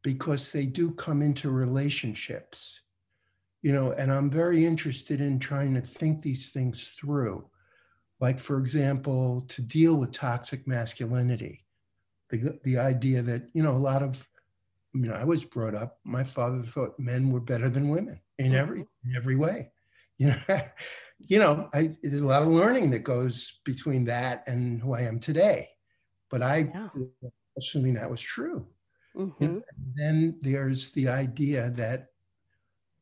Speaker 2: because they do come into relationships you know and i'm very interested in trying to think these things through like for example to deal with toxic masculinity the, the idea that you know a lot of you know I was brought up. My father thought men were better than women in every mm-hmm. in every way you know, you know, I, there's a lot of learning that goes between that and who I am today. But I, yeah. assuming that was true. Mm-hmm. And then there's the idea that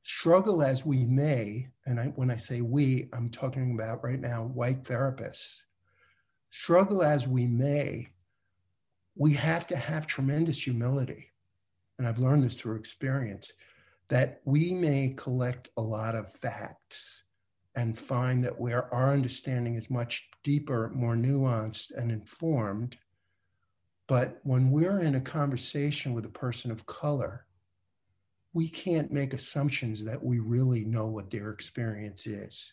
Speaker 2: struggle as we may, and I, when I say we, I'm talking about right now white therapists, struggle as we may, we have to have tremendous humility. And I've learned this through experience that we may collect a lot of facts and find that where our understanding is much deeper, more nuanced, and informed. But when we're in a conversation with a person of color, we can't make assumptions that we really know what their experience is.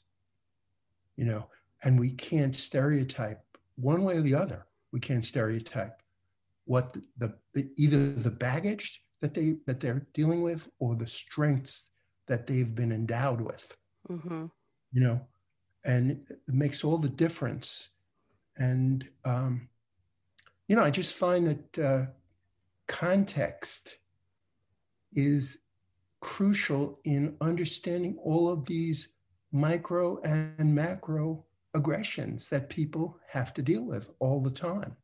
Speaker 2: You know, and we can't stereotype one way or the other. We can't stereotype what the, the, the either the baggage that they that they're dealing with or the strengths that they've been endowed with. Mm-hmm. you know and it makes all the difference. And um, you know i just find that uh, context is crucial in understanding all of these micro and macro aggressions that people have to deal with all the time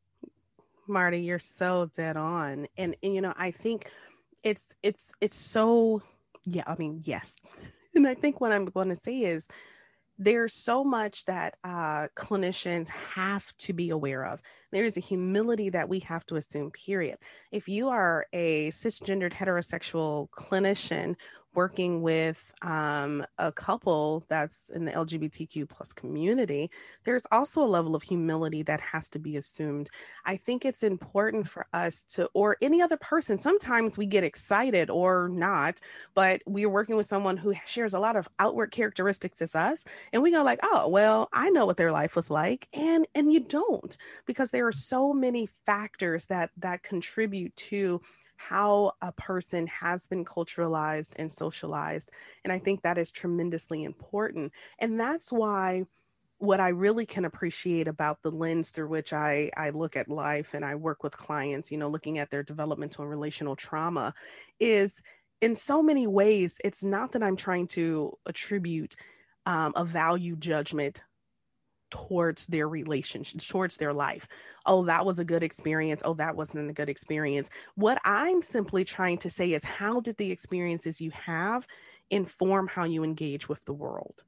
Speaker 1: Marty, you're so dead on. And, and you know, I think it's it's it's so yeah, I mean, yes. And I think what I'm going to say is there's so much that uh, clinicians have to be aware of. There is a humility that we have to assume, period. If you are a cisgendered heterosexual clinician working with um, a couple that's in the LGBTQ plus community, there's also a level of humility that has to be assumed. I think it's important for us to, or any other person, sometimes we get excited or not, but we're working with someone who shares a lot of outward characteristics as us. And we go like, oh, well, I know what their life was like. And, and you don't, because there are so many factors that, that contribute to how a person has been culturalized and socialized. And I think that is tremendously important. And that's why what I really can appreciate about the lens through which I, I look at life and I work with clients, you know, looking at their developmental and relational trauma is in so many ways, it's not that I'm trying to attribute um, a value judgment towards their relationship, towards their life. Oh, that was a good experience. Oh, that wasn't a good experience. What I'm simply trying to say is how did the experiences you have inform how you engage with the world?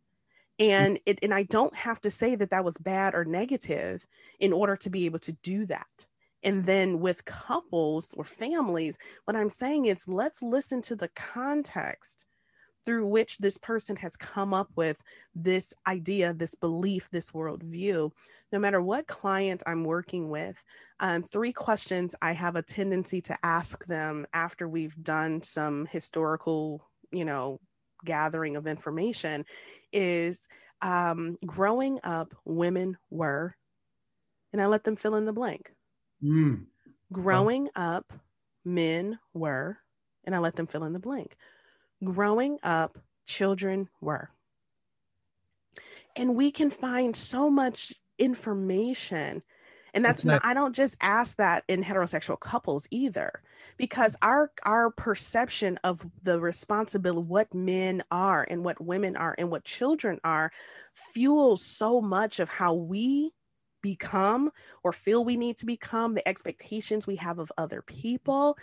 Speaker 1: Mm. And it, and I don't have to say that that was bad or negative in order to be able to do that. And then with couples or families, what I'm saying is let's listen to the context through which this person has come up with this idea, this belief, this worldview. No matter what client I'm working with, um, three questions I have a tendency to ask them after we've done some historical, you know, gathering of information is um, growing up, women were, and I let them fill in the blank. Mm. Growing up, men were, and I let them fill in the blank growing up children were. And we can find so much information. And that's, not, not, I don't just ask that in heterosexual couples either, because our our perception of the responsibility, what men are and what women are and what children are, fuels so much of how we become or feel we need to become, the expectations we have of other people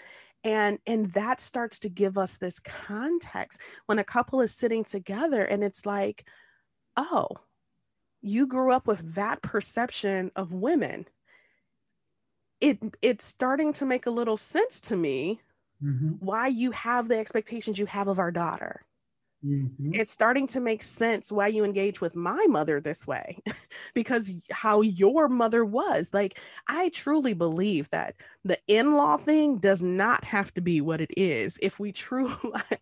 Speaker 1: and and that starts to give us this context when a couple is sitting together and it's like oh you grew up with that perception of women it it's starting to make a little sense to me mm-hmm. why you have the expectations you have of our daughter Mm-hmm. It's starting to make sense why you engage with my mother this way because how your mother was. Like, I truly believe that the in law thing does not have to be what it is. If we true,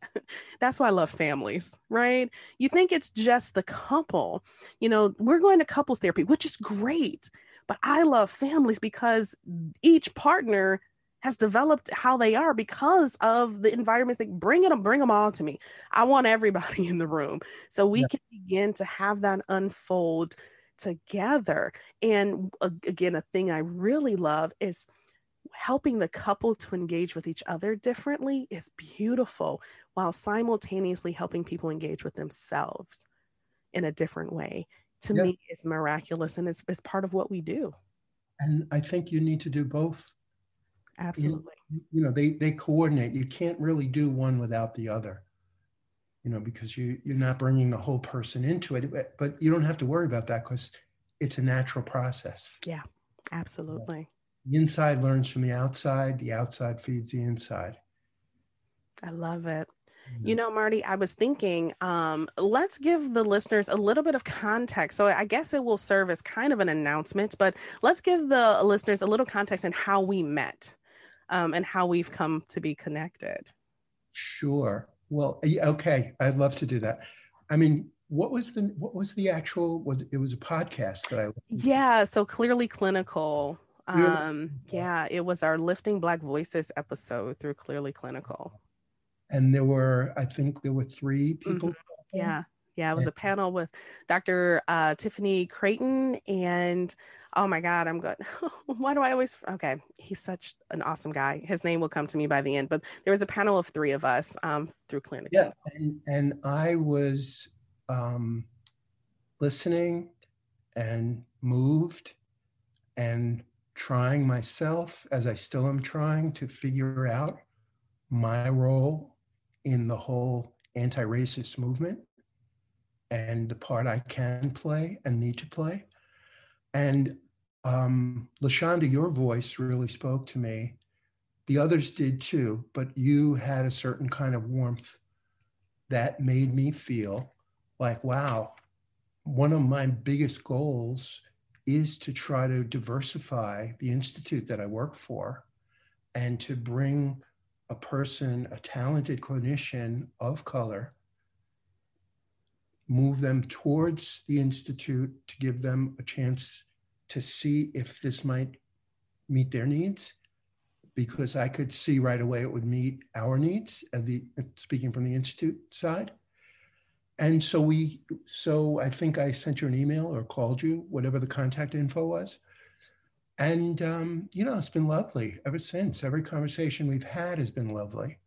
Speaker 1: that's why I love families, right? You think it's just the couple. You know, we're going to couples therapy, which is great. But I love families because each partner has developed how they are because of the environment. They bring it, bring them all to me. I want everybody in the room so we yeah. can begin to have that unfold together. And uh, again, a thing I really love is helping the couple to engage with each other differently is beautiful while simultaneously helping people engage with themselves in a different way to yeah. me is miraculous and is, is part of what we do
Speaker 2: and i think you need to do both
Speaker 1: Absolutely.
Speaker 2: You, you know, they they coordinate. You can't really do one without the other. You know, because you you're not bringing the whole person into it, but, but you don't have to worry about that because it's a natural process.
Speaker 1: Yeah, absolutely.
Speaker 2: The inside learns from the outside. The outside feeds the inside.
Speaker 1: I love it. You know, Marty, I was thinking, um, let's give the listeners a little bit of context. So I guess it will serve as kind of an announcement, but let's give the listeners a little context in how we met um, and how we've come to be connected.
Speaker 2: Sure. Well, okay, I'd love to do that. I mean, what was the what was the actual was it was a podcast that I
Speaker 1: yeah so clearly clinical um yeah it was our lifting black voices episode through clearly clinical
Speaker 2: and there were i think there were three people
Speaker 1: mm-hmm. yeah yeah, it was a panel with Dr. Uh, Tiffany Creighton and oh my God, I'm good. Why do I always? Okay, he's such an awesome guy. His name will come to me by the end. But there was a panel of three of us um, through clinic.
Speaker 2: Yeah, and, and I was um, listening and moved and trying myself, as I still am trying to figure out my role in the whole anti-racist movement and the part I can play and need to play. And um, La Shanda, your voice really spoke to me. The others did too, but you had a certain kind of warmth that made me feel like, wow, one of my biggest goals is to try to diversify the institute that I work for and to bring a person, a talented clinician of color, move them towards the institute to give them a chance to see if this might meet their needs because I could see right away it would meet our needs at the speaking from the institute side. And so we so I think I sent you an email or called you, whatever the contact info was. And um, you know, it's been lovely ever since. Every conversation we've had has been lovely.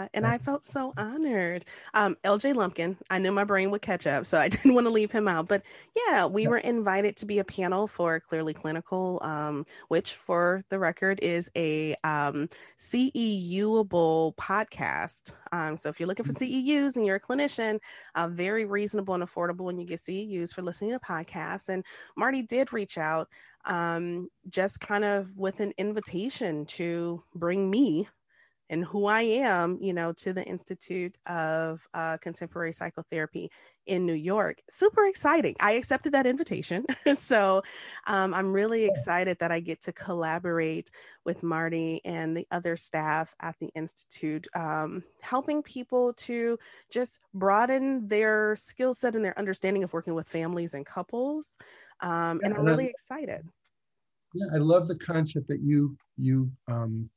Speaker 1: Yeah, and I felt so honored. Um, LJ Lumpkin, I knew my brain would catch up, so I didn't want to leave him out. But yeah, we were invited to be a panel for Clearly Clinical, um, which, for the record, is a um, CEUable podcast. Um, so if you're looking for mm-hmm. CEUs and you're a clinician, uh, very reasonable and affordable when you get CEUs for listening to podcasts. And Marty did reach out um, just kind of with an invitation to bring me and who I am, you know, to the Institute of uh, Contemporary Psychotherapy in New York. Super exciting. I accepted that invitation. so um, I'm really excited that I get to collaborate with Marty and the other staff at the Institute, um, helping people to just broaden their skill set and their understanding of working with families and couples. Um, and I'm really excited.
Speaker 2: Yeah, I love the concept that you you um,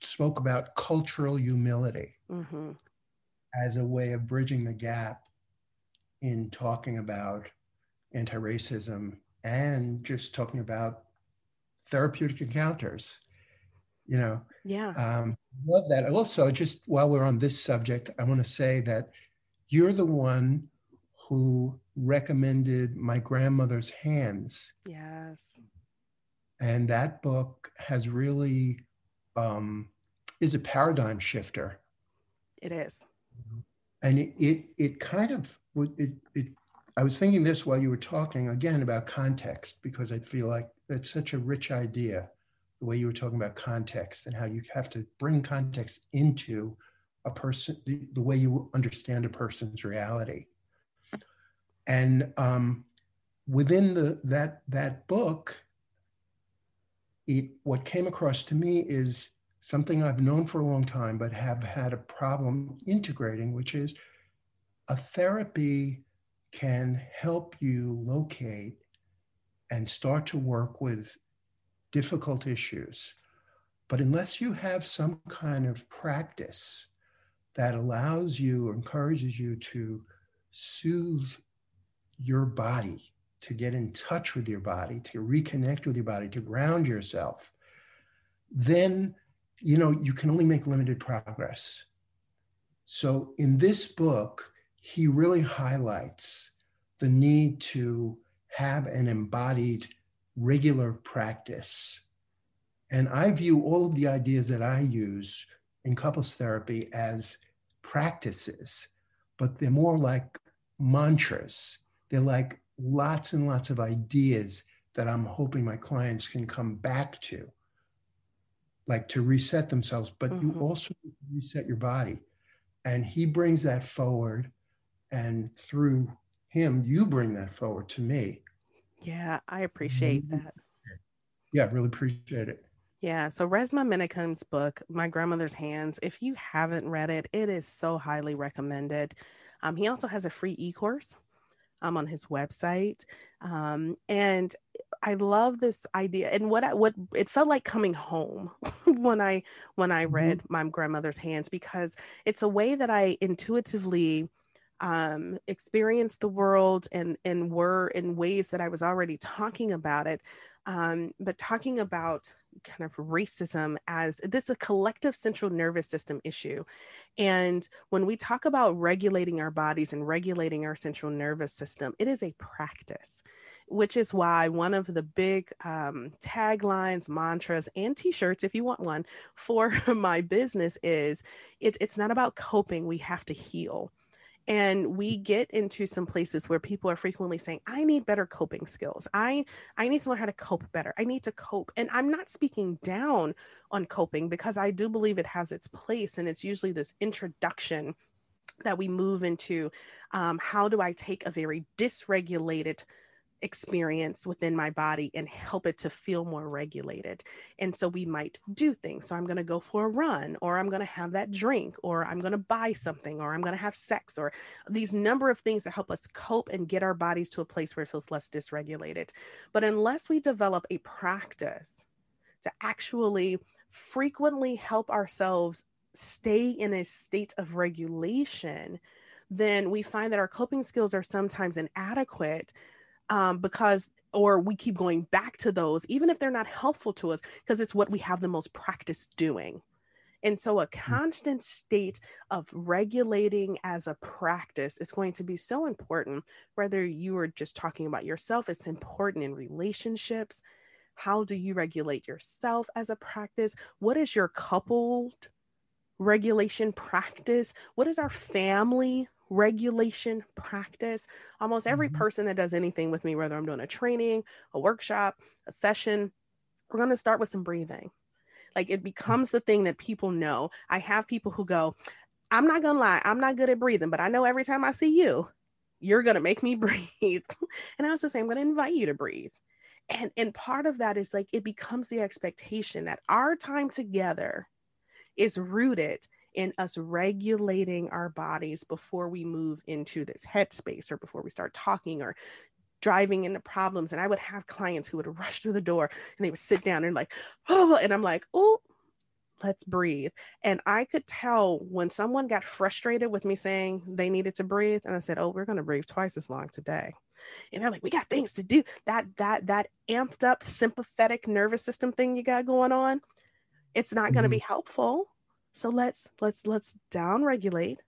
Speaker 2: spoke about cultural humility mm-hmm. as a way of bridging the gap in talking about anti-racism and just talking about therapeutic encounters you know?
Speaker 1: Yeah.
Speaker 2: Um, love that. Also just while we're on this subject i want to say that you're the one who recommended my grandmother's hands.
Speaker 1: Yes.
Speaker 2: And that book has really um, is a paradigm shifter.
Speaker 1: It is.
Speaker 2: And it, it, it kind of, it, it, I was thinking this while you were talking again about context, because I feel like it's such a rich idea, the way you were talking about context and how you have to bring context into a person, the, the way you understand a person's reality. And um, within the, that, that book, it, what came across to me is something I've known for a long time, but have had a problem integrating, which is a therapy can help you locate and start to work with difficult issues. But unless you have some kind of practice that allows you encourages you to soothe your body to get in touch with your body, to reconnect with your body, to ground yourself, then you know you can only make limited progress. So in this book, he really highlights the need to have an embodied regular practice. And I view all of the ideas that I use in couples therapy as practices, but they're more like mantras. They're like lots and lots of ideas that I'm hoping my clients can come back to, like to reset themselves, but mm-hmm. you also reset your body. And he brings that forward. And through him, you bring that forward to me.
Speaker 1: Yeah, I appreciate mm-hmm. that.
Speaker 2: Yeah, really appreciate it.
Speaker 1: Yeah. So Resmaa Menakem's book, My Grandmother's Hands, if you haven't read it, it is so highly recommended. Um, he also has a free e-course um, on his website. Um, and I love this idea. And what I, what it felt like coming home when I when I mm-hmm. read mm-hmm. my grandmother's hands because it's a way that I intuitively um, experience the world and and were in ways that I was already talking about it, um, but talking about kind of racism as this is a collective central nervous system issue. And when we talk about regulating our bodies and regulating our central nervous system, it is a practice which is why one of the big um, taglines, mantras, and t-shirts, if you want one, for my business is it, it's not about coping. We have to heal. And we get into some places where people are frequently saying i need better coping skills. I i need to learn how to cope better. I need to cope. And i'm not speaking down on coping because i do believe it has its place and it's usually this introduction that we move into um, how do i take a very dysregulated experience within my body and help it to feel more regulated. And so we might do things. So I'm going to go for a run, or I'm going to have that drink, or I'm going to buy something, or I'm going to have sex, or these number of things that help us cope and get our bodies to a place where it feels less dysregulated. But unless we develop a practice to actually frequently help ourselves stay in a state of regulation, then we find that our coping skills are sometimes inadequate um, because or we keep going back to those even if they're not helpful to us because it's what we have the most practice doing. And so a mm. constant state of regulating as a practice is going to be so important whether you are just talking about yourself it's important in relationships. How do you regulate yourself as a practice? What is your coupled regulation practice? What is our family regulation practice. Almost every mm-hmm. person that does anything with me, whether I'm doing a training, a workshop, a session, we're going to start with some breathing. Like it becomes the thing that people know. I have people who go, I'm not going to lie, I'm not good at breathing, but I know every time I see you, you're going to make me breathe. and I also say, I'm going to invite you to breathe. And, and part of that is like it becomes the expectation that our time together is rooted in us regulating our bodies before we move into this headspace or before we start talking or driving into problems. And I would have clients who would rush through the door and they would sit down and like, oh, and I'm like, oh, let's breathe. And I could tell when someone got frustrated with me saying they needed to breathe, and I said, oh, we're going to breathe twice as long today. And they're like, we got things to do. That that that amped up sympathetic nervous system thing you got going on, it's not going to mm-hmm. be helpful. So let's let's let's down regulate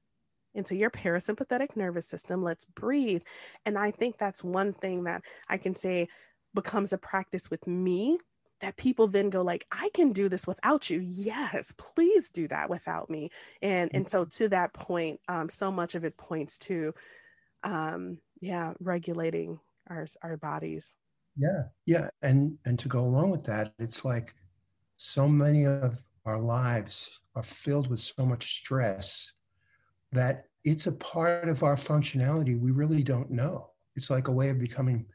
Speaker 1: into your parasympathetic nervous system. Let's breathe. And I think that's one thing that I can say becomes a practice with me that people then go like i can do this without you. Yes please do that without me. And and so to that point um, so much of it points to um, yeah regulating our our bodies.
Speaker 2: Yeah. Yeah. And and to go along with that it's like so many of our lives are filled with so much stress that it's a part of our functionality we really don't know. It's like a way of becoming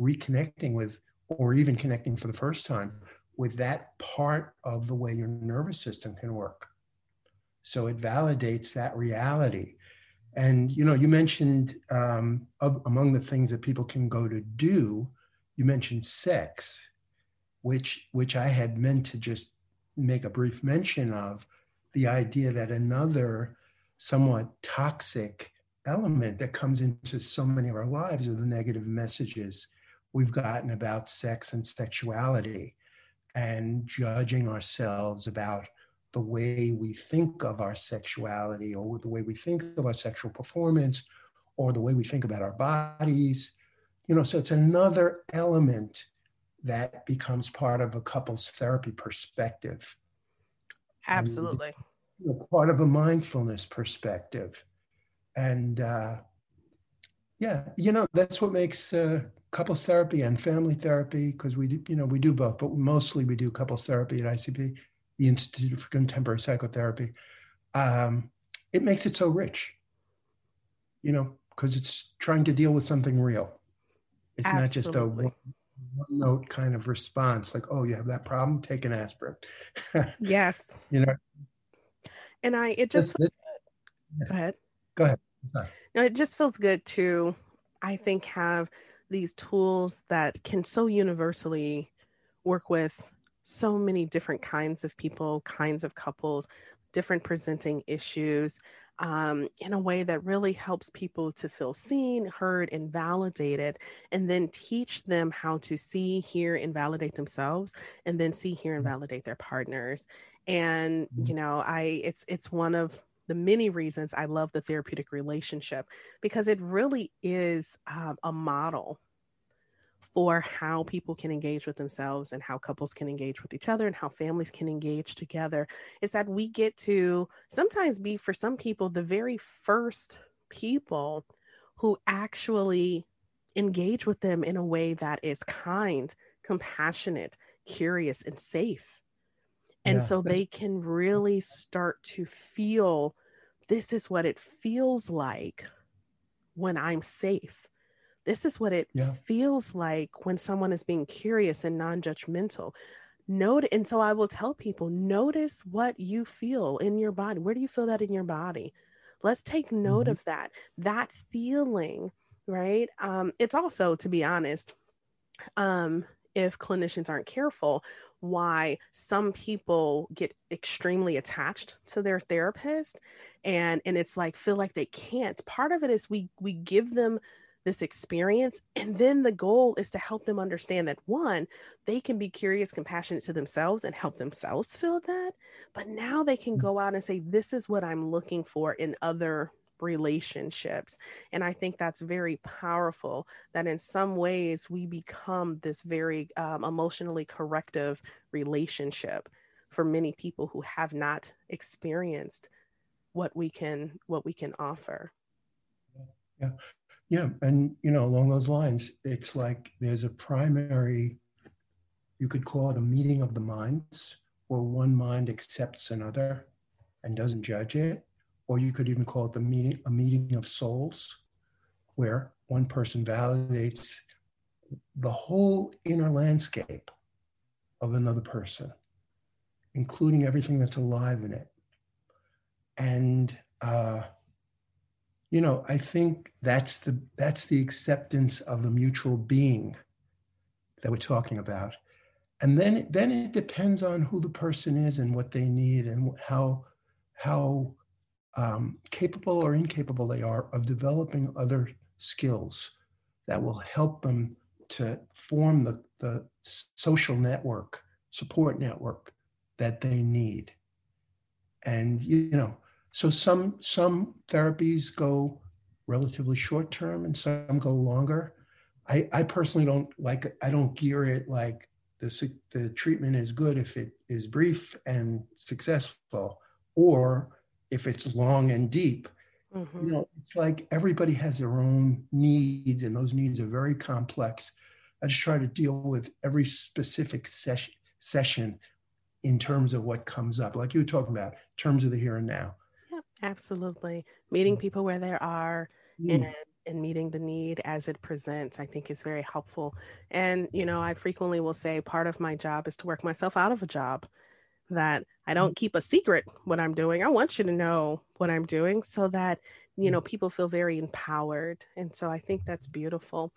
Speaker 2: reconnecting with, or even connecting for the first time with that part of the way your nervous system can work. So it validates that reality. And you know, you mentioned um, among the things that people can go to do, you mentioned sex, which which I had meant to just make a brief mention of the idea that another somewhat toxic element that comes into so many of our lives are the negative messages we've gotten about sex and sexuality and judging ourselves about the way we think of our sexuality or the way we think of our sexual performance or the way we think about our bodies. You know so it's another element that becomes part of a couple's therapy perspective.
Speaker 1: Absolutely.
Speaker 2: Part of a mindfulness perspective. And uh, yeah, you know, that's what makes uh, couples therapy and family therapy, because we do, you know, we do both, but mostly we do couples therapy at ICP, the Institute for Contemporary Psychotherapy. Um, it makes it so rich, you know, because it's trying to deal with something real. It's Absolutely. not just a one note kind of response like oh you have that problem? Take an aspirin.
Speaker 1: Yes.
Speaker 2: You know?
Speaker 1: And i it just this, this, go ahead.
Speaker 2: Go ahead.
Speaker 1: No it just feels good to i think have these tools that can so universally work with so many different kinds of people kinds of couples different presenting issues um, in a way that really helps people to feel seen, heard, and validated, and then teach them how to see, hear, and validate themselves, and then see, hear, and mm-hmm. validate their partners. And mm-hmm. you know, I it's it's one of the many reasons I love the therapeutic relationship because it really is um, a model for how people can engage with themselves and how couples can engage with each other and how families can engage together is that we get to sometimes be for some people the very first people who actually engage with them in a way that is kind, compassionate, curious, and safe. And yeah. so they can really start to feel this is what it feels like when I'm safe. This is what it yeah. feels like when someone is being curious and non judgmental. Note, and so I will tell people notice what you feel in your body. Where do you feel that in your body? Let's take note mm-hmm. of that. That feeling, right? Um, it's also, to be honest, um, if clinicians aren't careful, why some people get extremely attached to their therapist and and it's like feel like they can't part of it is we we give them this experience and then the goal is to help them understand that one they can be curious compassionate to themselves and help themselves feel that but now they can mm. go out and say this is what i'm looking for in other relationships. And I think that's very powerful that in some ways we become this very um, emotionally corrective relationship for many people who have not experienced what we can what we can offer
Speaker 2: yeah yeah and you know along those lines it's like there's a primary you could call it a meeting of the minds where one mind accepts another and doesn't judge it or you could even call it the meeting, a meeting of souls, where one person validates the whole inner landscape of another person, including everything that's alive in it. And uh, you know, I think that's the that's the acceptance of the mutual being that we're talking about. And then then it depends on who the person is and what they need and how how um, capable or incapable they are of developing other skills that will help them to form the, the social network, support network that they need. And you know, so some some therapies go relatively short term and some go longer. I, I personally don't like I don't gear it like the the treatment is good if it is brief and successful, or if it's long and deep. Mm-hmm. You know, it's like everybody has their own needs, and those needs are very complex. I just try to deal with every specific session session in terms of what comes up, like you were talking about, in terms of the here and now.
Speaker 1: Absolutely. Meeting mm. people where they are mm. and and meeting the need as it presents, I think is very helpful. And you know, I frequently will say part of my job is to work myself out of a job that I don't keep a secret what I'm doing. I want you to know what I'm doing so that, you know, people feel very empowered. And so I think that's beautiful.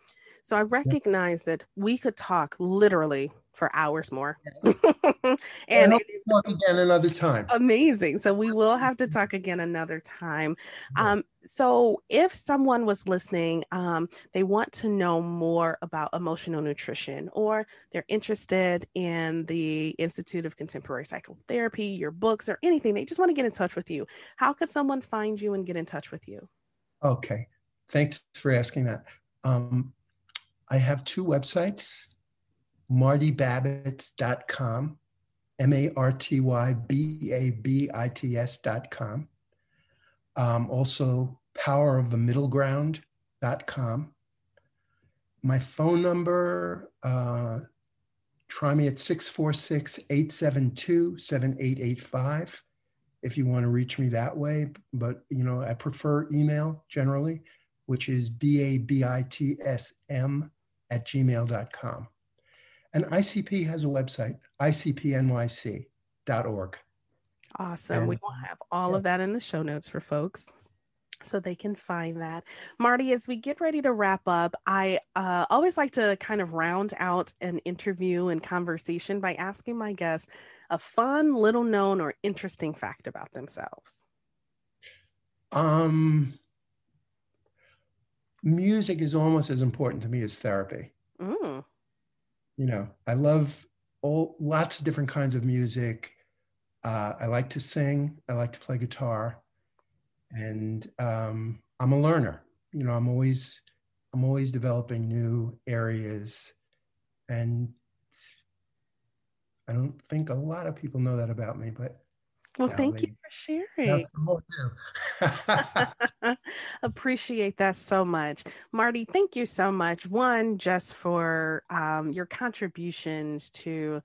Speaker 1: So I recognize yeah. that we could talk literally for hours more.
Speaker 2: and, and talk again another time.
Speaker 1: Amazing. So we will have to talk again another time. Um, so if someone was listening, um, they want to know more about emotional nutrition, or they're interested in the Institute of Contemporary Psychotherapy, your books, or anything, they just want to get in touch with you. How could someone find you and get in touch with you?
Speaker 2: Okay. Thanks for asking that. Um, I have two websites martybabits.com, M A R T Y B A B I T S.com. Um, also, powerofthemiddleground.com. My phone number, uh, try me at 646 872 7885 if you want to reach me that way. But, you know, I prefer email generally, which is B A B I T S M at gmail.com. And ICP has a website, icpnyc.org.
Speaker 1: Awesome. And, we will have all yeah. of that in the show notes for folks so they can find that. Marty, as we get ready to wrap up, I uh, always like to kind of round out an interview and conversation by asking my guests a fun, little known, or interesting fact about themselves.
Speaker 2: Um, music is almost as important to me as therapy. Mm you know, I love all lots of different kinds of music. Uh, I like to sing. I like to play guitar, and um, I'm a learner. You know, I'm always I'm always developing new areas, and I don't think a lot of people know that about me, but
Speaker 1: Well, thank you for sharing. Appreciate that so much. Marty, thank you so much. One, just for um, your contributions to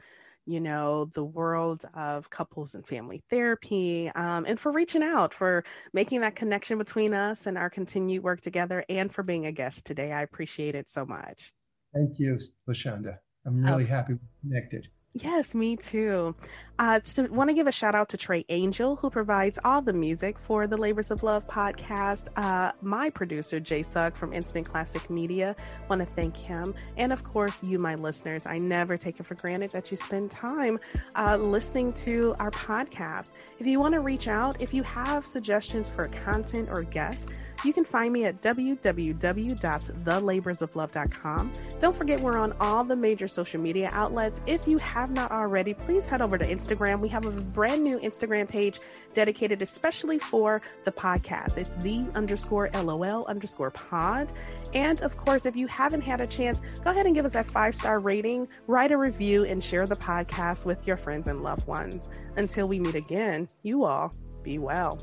Speaker 1: you know, the world of couples and family therapy, um, and for reaching out, for making that connection between us and our continued work together, and for being a guest today. I appreciate it so much.
Speaker 2: Thank you, La Shanda. I'm really happy we connected.
Speaker 1: Yes, me too. Uh, so want to give a shout out to Trey Angel, who provides all the music for the Labors of Love podcast. Uh, my producer, Jay Sugg from Instant Classic Media, want to thank him. And of course, you, my listeners. I never take it for granted that you spend time uh, listening to our podcast. If you want to reach out, if you have suggestions for content or guests, you can find me at www.thelaborsoflove.com. Don't forget, we're on all the major social media outlets. If you have not already, please head over to Instagram. We have a brand new Instagram page dedicated especially for the podcast. It's the underscore LOL underscore pod. And of course, if you haven't had a chance, go ahead and give us that five star rating, write a review, and share the podcast with your friends and loved ones. Until we meet again, you all be well.